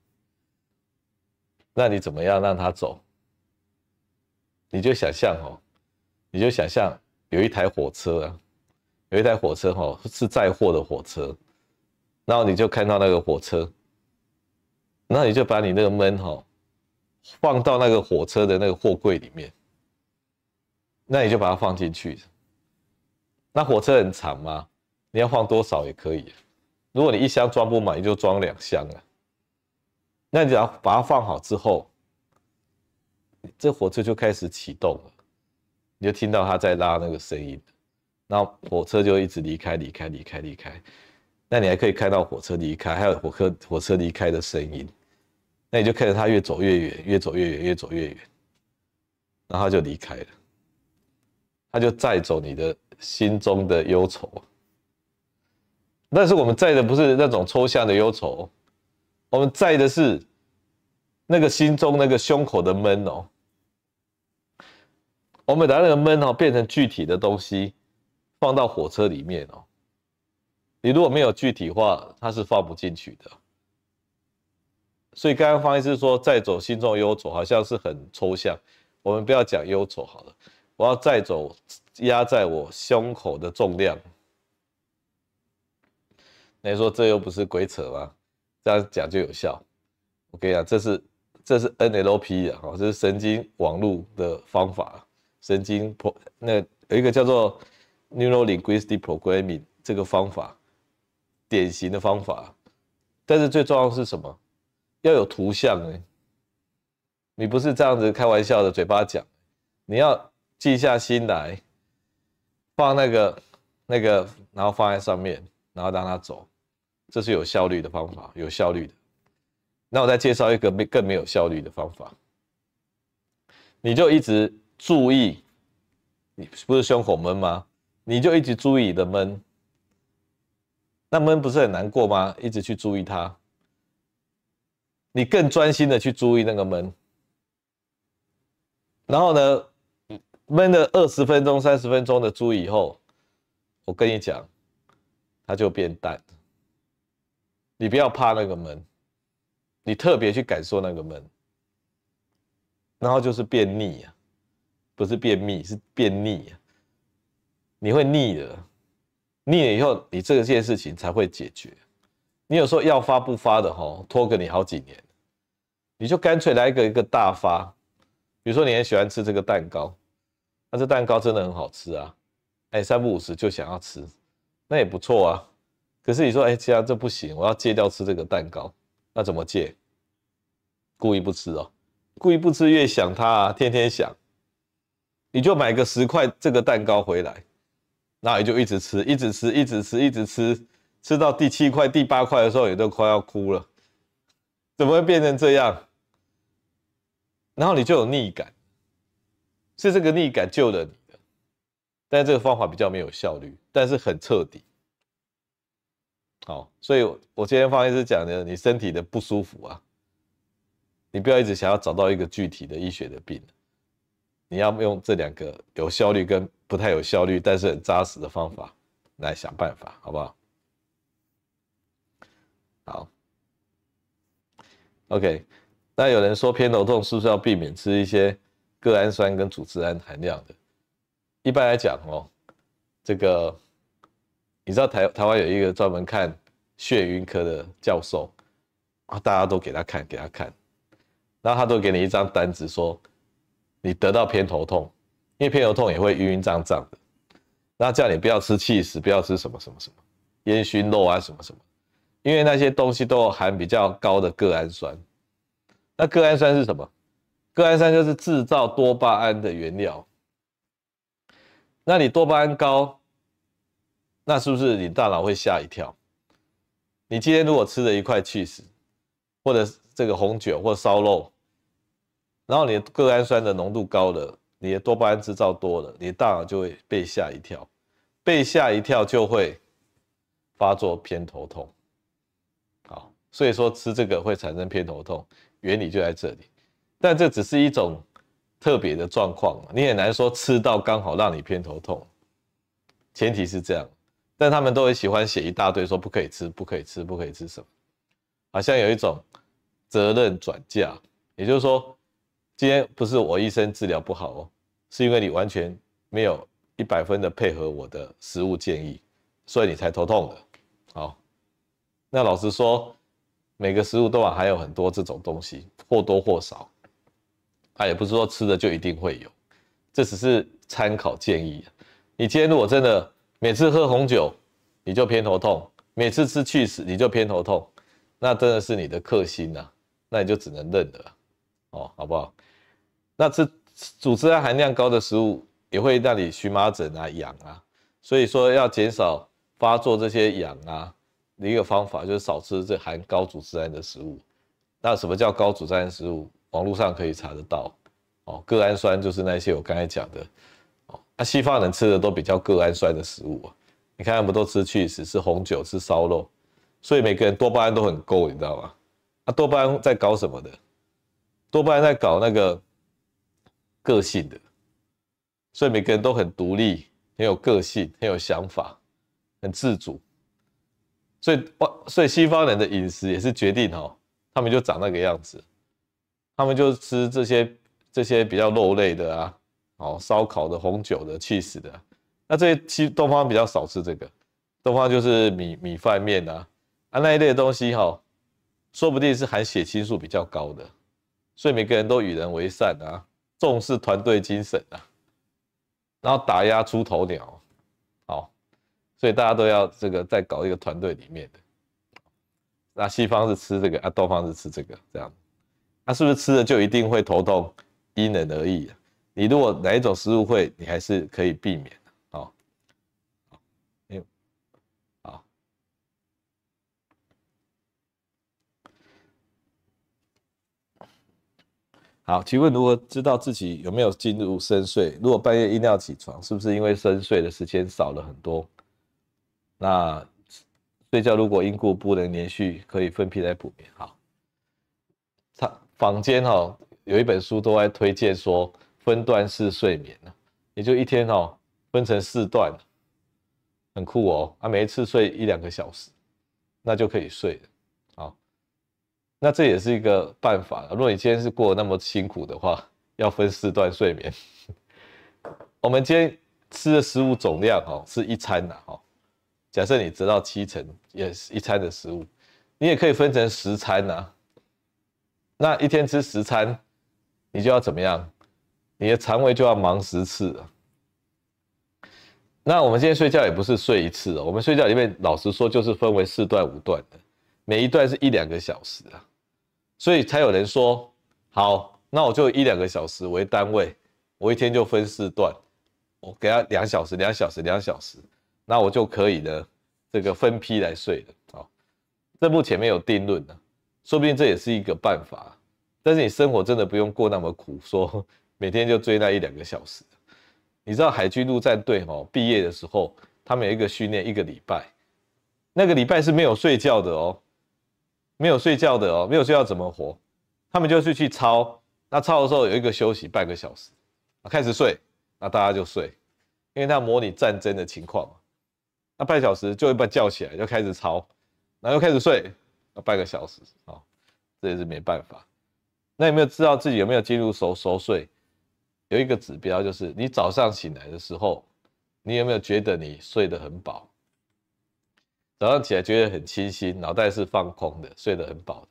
那你怎么样让它走？你就想象哦，你就想象有一台火车啊，有一台火车哈，是载货的火车，然后你就看到那个火车，然后你就把你那个闷哈放到那个火车的那个货柜里面，那你就把它放进去。那火车很长吗？你要放多少也可以。如果你一箱装不满，你就装两箱啊。那你只要把它放好之后。这火车就开始启动了，你就听到它在拉那个声音，然后火车就一直离开、离开、离开、离开。那你还可以看到火车离开，还有火车火车离开的声音。那你就看着他越走越远，越走越远，越走越远，然后它就离开了。他就载走你的心中的忧愁。但是我们载的不是那种抽象的忧愁，我们载的是。那个心中那个胸口的闷哦，我们把那个闷哦变成具体的东西，放到火车里面哦。你如果没有具体化，它是放不进去的。所以刚刚方医师说再走心中忧愁，好像是很抽象。我们不要讲忧愁好了，我要再走压在我胸口的重量。你说这又不是鬼扯吗？这样讲就有效。我跟你讲，这是。这是 NLP 啊，这是神经网络的方法，神经 pro 那有一个叫做 Neuro Linguistic Programming 这个方法，典型的方法。但是最重要的是什么？要有图像哎，你不是这样子开玩笑的嘴巴讲，你要静下心来，放那个那个，然后放在上面，然后让它走，这是有效率的方法，有效率的。那我再介绍一个没更没有效率的方法，你就一直注意，你不是胸口闷吗？你就一直注意你的闷，那闷不是很难过吗？一直去注意它，你更专心的去注意那个闷，然后呢，闷了二十分钟、三十分钟的猪以后，我跟你讲，它就变淡，你不要怕那个闷。你特别去感受那个闷，然后就是变腻啊，不是便秘，是变腻啊。你会腻的，腻了以后，你这件事情才会解决。你有时候要发不发的哈，拖个你好几年，你就干脆来一个一个大发。比如说你很喜欢吃这个蛋糕，那这蛋糕真的很好吃啊，哎，三不五时就想要吃，那也不错啊。可是你说，哎，这样这不行，我要戒掉吃这个蛋糕。那怎么戒？故意不吃哦，故意不吃，越想它啊，天天想，你就买个十块这个蛋糕回来，那你就一直吃，一直吃，一直吃，一直吃，吃到第七块、第八块的时候，你都快要哭了。怎么会变成这样？然后你就有腻感，是这个腻感救了你的，但是这个方法比较没有效率，但是很彻底。好，所以我今天方医师讲的，你身体的不舒服啊，你不要一直想要找到一个具体的医学的病，你要用这两个有效率跟不太有效率，但是很扎实的方法来想办法，好不好？好，OK。那有人说偏头痛是不是要避免吃一些个氨酸跟组织胺含量的？一般来讲哦，这个。你知道台台湾有一个专门看血晕科的教授啊，大家都给他看，给他看，然后他都给你一张单子，说你得到偏头痛，因为偏头痛也会晕晕胀胀的，那叫你不要吃气食，不要吃什么什么什么烟熏肉啊什么什么，因为那些东西都含比较高的个氨酸。那个氨酸是什么？个氨酸就是制造多巴胺的原料。那你多巴胺高。那是不是你大脑会吓一跳？你今天如果吃了一块起司，或者这个红酒或烧肉，然后你的个氨酸的浓度高了，你的多巴胺制造多了，你的大脑就会被吓一跳，被吓一跳就会发作偏头痛。好，所以说吃这个会产生偏头痛，原理就在这里。但这只是一种特别的状况，你很难说吃到刚好让你偏头痛，前提是这样。但他们都很喜欢写一大堆，说不可以吃，不可以吃，不可以吃什么，好像有一种责任转嫁，也就是说，今天不是我医生治疗不好哦，是因为你完全没有一百分的配合我的食物建议，所以你才头痛的。好，那老实说，每个食物都还有很多这种东西，或多或少，它也不是说吃的就一定会有，这只是参考建议。你今天如果真的每次喝红酒你就偏头痛，每次吃去死你就偏头痛，那真的是你的克星呐，那你就只能认了，哦，好不好？那吃组织胺含量高的食物也会让你荨麻疹啊、痒啊，所以说要减少发作这些痒啊一个方法就是少吃这含高组织胺的食物。那什么叫高组织胺食物？网络上可以查得到，哦，个氨酸就是那些我刚才讲的。哦那、西方人吃的都比较个氨酸的食物啊，你看他们都吃起司、吃红酒、吃烧肉，所以每个人多巴胺都很够，你知道吗？那、啊、多巴胺在搞什么的？多巴胺在搞那个个性的，所以每个人都很独立，很有个性，很有想法，很自主。所以所以西方人的饮食也是决定哦，他们就长那个样子，他们就吃这些这些比较肉类的啊。哦，烧烤的、红酒的、起司的，那这些西东方比较少吃这个，东方就是米米饭面啊，啊那一类的东西哈、哦，说不定是含血清素比较高的，所以每个人都与人为善啊，重视团队精神啊，然后打压出头鸟，所以大家都要这个在搞一个团队里面的，那西方是吃这个啊，东方是吃这个，这样，那、是不是吃了就一定会头痛？因人而异、啊。你如果哪一种食物会，你还是可以避免的，好，好，好，请问如何知道自己有没有进入深睡？如果半夜一定要起床，是不是因为深睡的时间少了很多？那睡觉如果因故不能连续，可以分批来补眠。好，他坊间哈有一本书都在推荐说。分段式睡眠呢，也就一天哦，分成四段，很酷哦。啊，每一次睡一两个小时，那就可以睡了。好，那这也是一个办法。如果你今天是过得那么辛苦的话，要分四段睡眠。我们今天吃的食物总量哦，是一餐呐，哈。假设你得到七成，也是一餐的食物，你也可以分成十餐呐。那一天吃十餐，你就要怎么样？你的肠胃就要忙十次了。那我们今天睡觉也不是睡一次哦，我们睡觉里面老实说就是分为四段五段的，每一段是一两个小时啊，所以才有人说，好，那我就一两个小时为单位，我一天就分四段，我给他两小时、两小时、两小时，那我就可以呢，这个分批来睡的啊。这目前没有定论呢，说不定这也是一个办法，但是你生活真的不用过那么苦，说。每天就追那一两个小时，你知道海军陆战队哦，毕业的时候他们有一个训练一个礼拜，那个礼拜是没有睡觉的哦，没有睡觉的哦，没有睡觉怎么活？他们就是去操，那操的时候有一个休息半个小时，开始睡，那大家就睡，因为他模拟战争的情况嘛，那半小时就会把叫起来就开始操，然后又开始睡，那半个小时啊，这也是没办法。那有没有知道自己有没有进入熟熟睡？有一个指标，就是你早上醒来的时候，你有没有觉得你睡得很饱？早上起来觉得很清新，脑袋是放空的，睡得很饱的，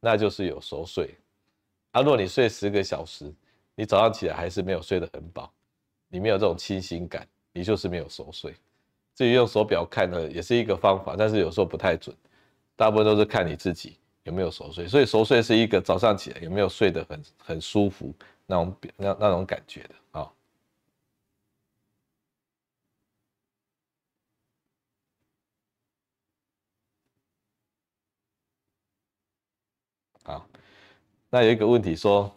那就是有熟睡。啊，如果你睡十个小时，你早上起来还是没有睡得很饱，你没有这种清新感，你就是没有熟睡。至于用手表看呢，也是一个方法，但是有时候不太准，大部分都是看你自己有没有熟睡。所以熟睡是一个早上起来有没有睡得很很舒服。那种那那种感觉的啊，好，那有一个问题说，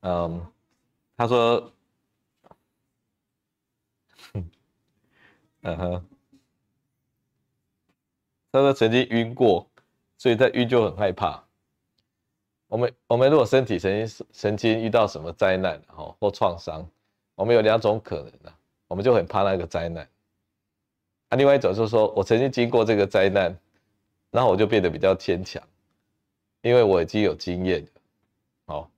嗯，他说，嗯哼，他说曾经晕过，所以他晕就很害怕。我们我们如果身体曾经曾经遇到什么灾难哈或创伤，我们有两种可能的，我们就很怕那个灾难，啊，另外一种就是说我曾经经过这个灾难，然后我就变得比较坚强，因为我已经有经验了。好，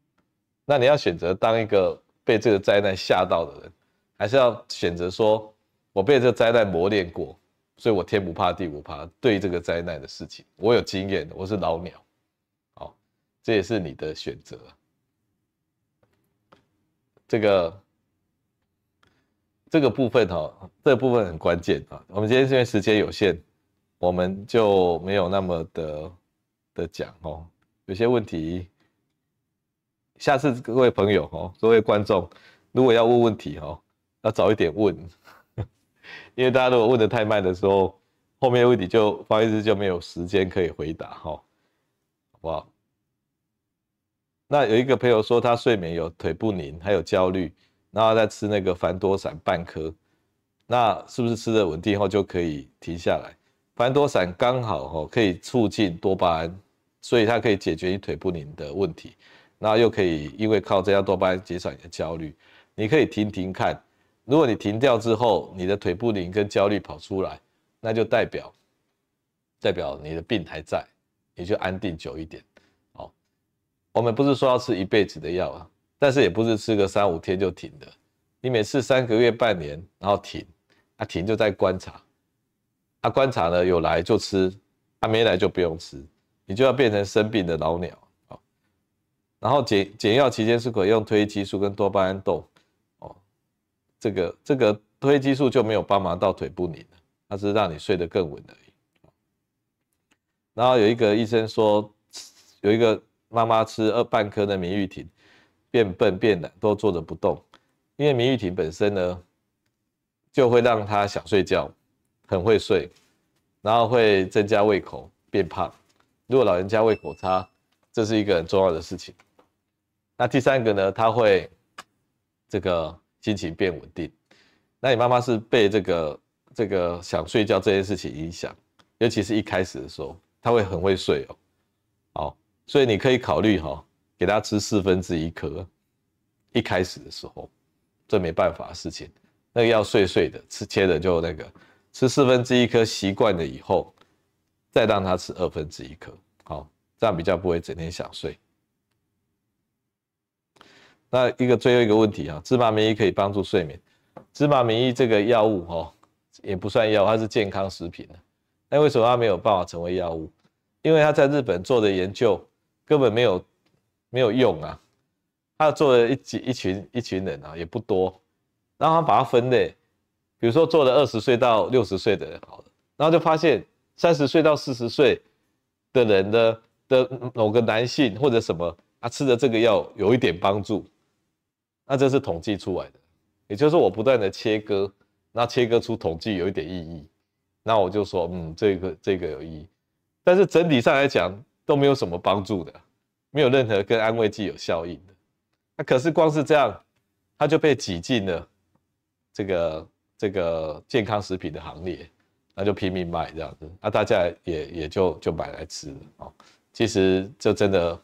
那你要选择当一个被这个灾难吓到的人，还是要选择说我被这个灾难磨练过，所以我天不怕地不怕，对这个灾难的事情我有经验，我是老鸟。好，这也是你的选择。这个。这个部分哈，这部分很关键啊。我们今天因为时间有限，我们就没有那么的的讲哦。有些问题，下次各位朋友哦，各位观众，如果要问问题哦，要早一点问，因为大家如果问得太慢的时候，后面的问题就方医师就没有时间可以回答哈，好不好？那有一个朋友说他睡眠有腿不宁，还有焦虑。然后再吃那个凡多散半颗，那是不是吃的稳定后就可以停下来？凡多散刚好哈可以促进多巴胺，所以它可以解决你腿不宁的问题，然后又可以因为靠这样多巴胺减少你的焦虑。你可以停停看，如果你停掉之后，你的腿不灵跟焦虑跑出来，那就代表代表你的病还在，你就安定久一点。哦，我们不是说要吃一辈子的药啊。但是也不是吃个三五天就停的，你每次三个月、半年，然后停，啊停就在观察，啊观察呢有来就吃，啊没来就不用吃，你就要变成生病的老鸟啊。然后减减药期间是可以用褪黑激素跟多巴胺豆，这个这个褪激素就没有帮忙到腿不宁了，它是让你睡得更稳而已。然后有一个医生说，有一个妈妈吃二半颗的明玉婷。变笨变懒都坐着不动，因为明玉婷本身呢，就会让她想睡觉，很会睡，然后会增加胃口变胖。如果老人家胃口差，这是一个很重要的事情。那第三个呢，他会这个心情变稳定。那你妈妈是被这个这个想睡觉这件事情影响，尤其是一开始的时候，她会很会睡哦。好，所以你可以考虑哈。给他吃四分之一颗，一开始的时候，这没办法的事情，那个要碎碎的，吃切的就那个，吃四分之一颗习惯了以后，再让他吃二分之一颗，好，这样比较不会整天想睡。那一个最后一个问题啊，芝麻明衣可以帮助睡眠，芝麻明衣这个药物哦，也不算药，它是健康食品。那为什么它没有办法成为药物？因为他在日本做的研究根本没有。没有用啊！他做了一几一群一群人啊，也不多，然后他把它分类，比如说做了二十岁到六十岁的人好了，然后就发现三十岁到四十岁的人的的某个男性或者什么啊吃的这个药有一点帮助，那这是统计出来的，也就是我不断的切割，那切割出统计有一点意义，那我就说嗯这个这个有意义，但是整体上来讲都没有什么帮助的。没有任何跟安慰剂有效应的，那可是光是这样，他就被挤进了这个这个健康食品的行列，那就拼命卖这样子，那大家也也就就买来吃了哦。其实这真的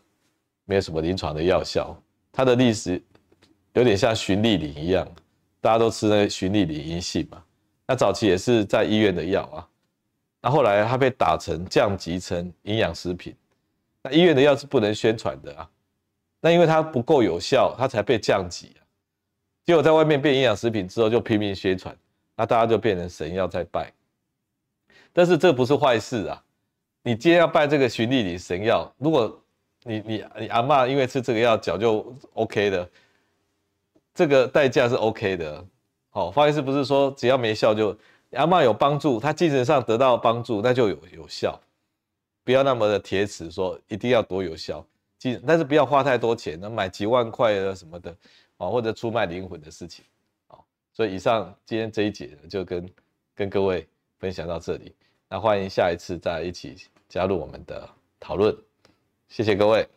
没有什么临床的药效，它的历史有点像循利宁一样，大家都吃那个循利宁银杏嘛，那早期也是在医院的药啊，那后来它被打成降级成营养食品。那医院的药是不能宣传的啊，那因为它不够有效，它才被降级啊。结果在外面变营养食品之后，就拼命宣传，那大家就变成神药在拜。但是这不是坏事啊，你今天要拜这个循利宁神药，如果你你你阿嬷因为吃这个药脚就 OK 的，这个代价是 OK 的。好，方医师不是说只要没效就阿嬷有帮助，他精神上得到帮助，那就有有效。不要那么的铁齿，说一定要多有效，但是不要花太多钱，能买几万块的什么的，啊，或者出卖灵魂的事情，啊，所以以上今天这一节就跟跟各位分享到这里，那欢迎下一次再一起加入我们的讨论，谢谢各位。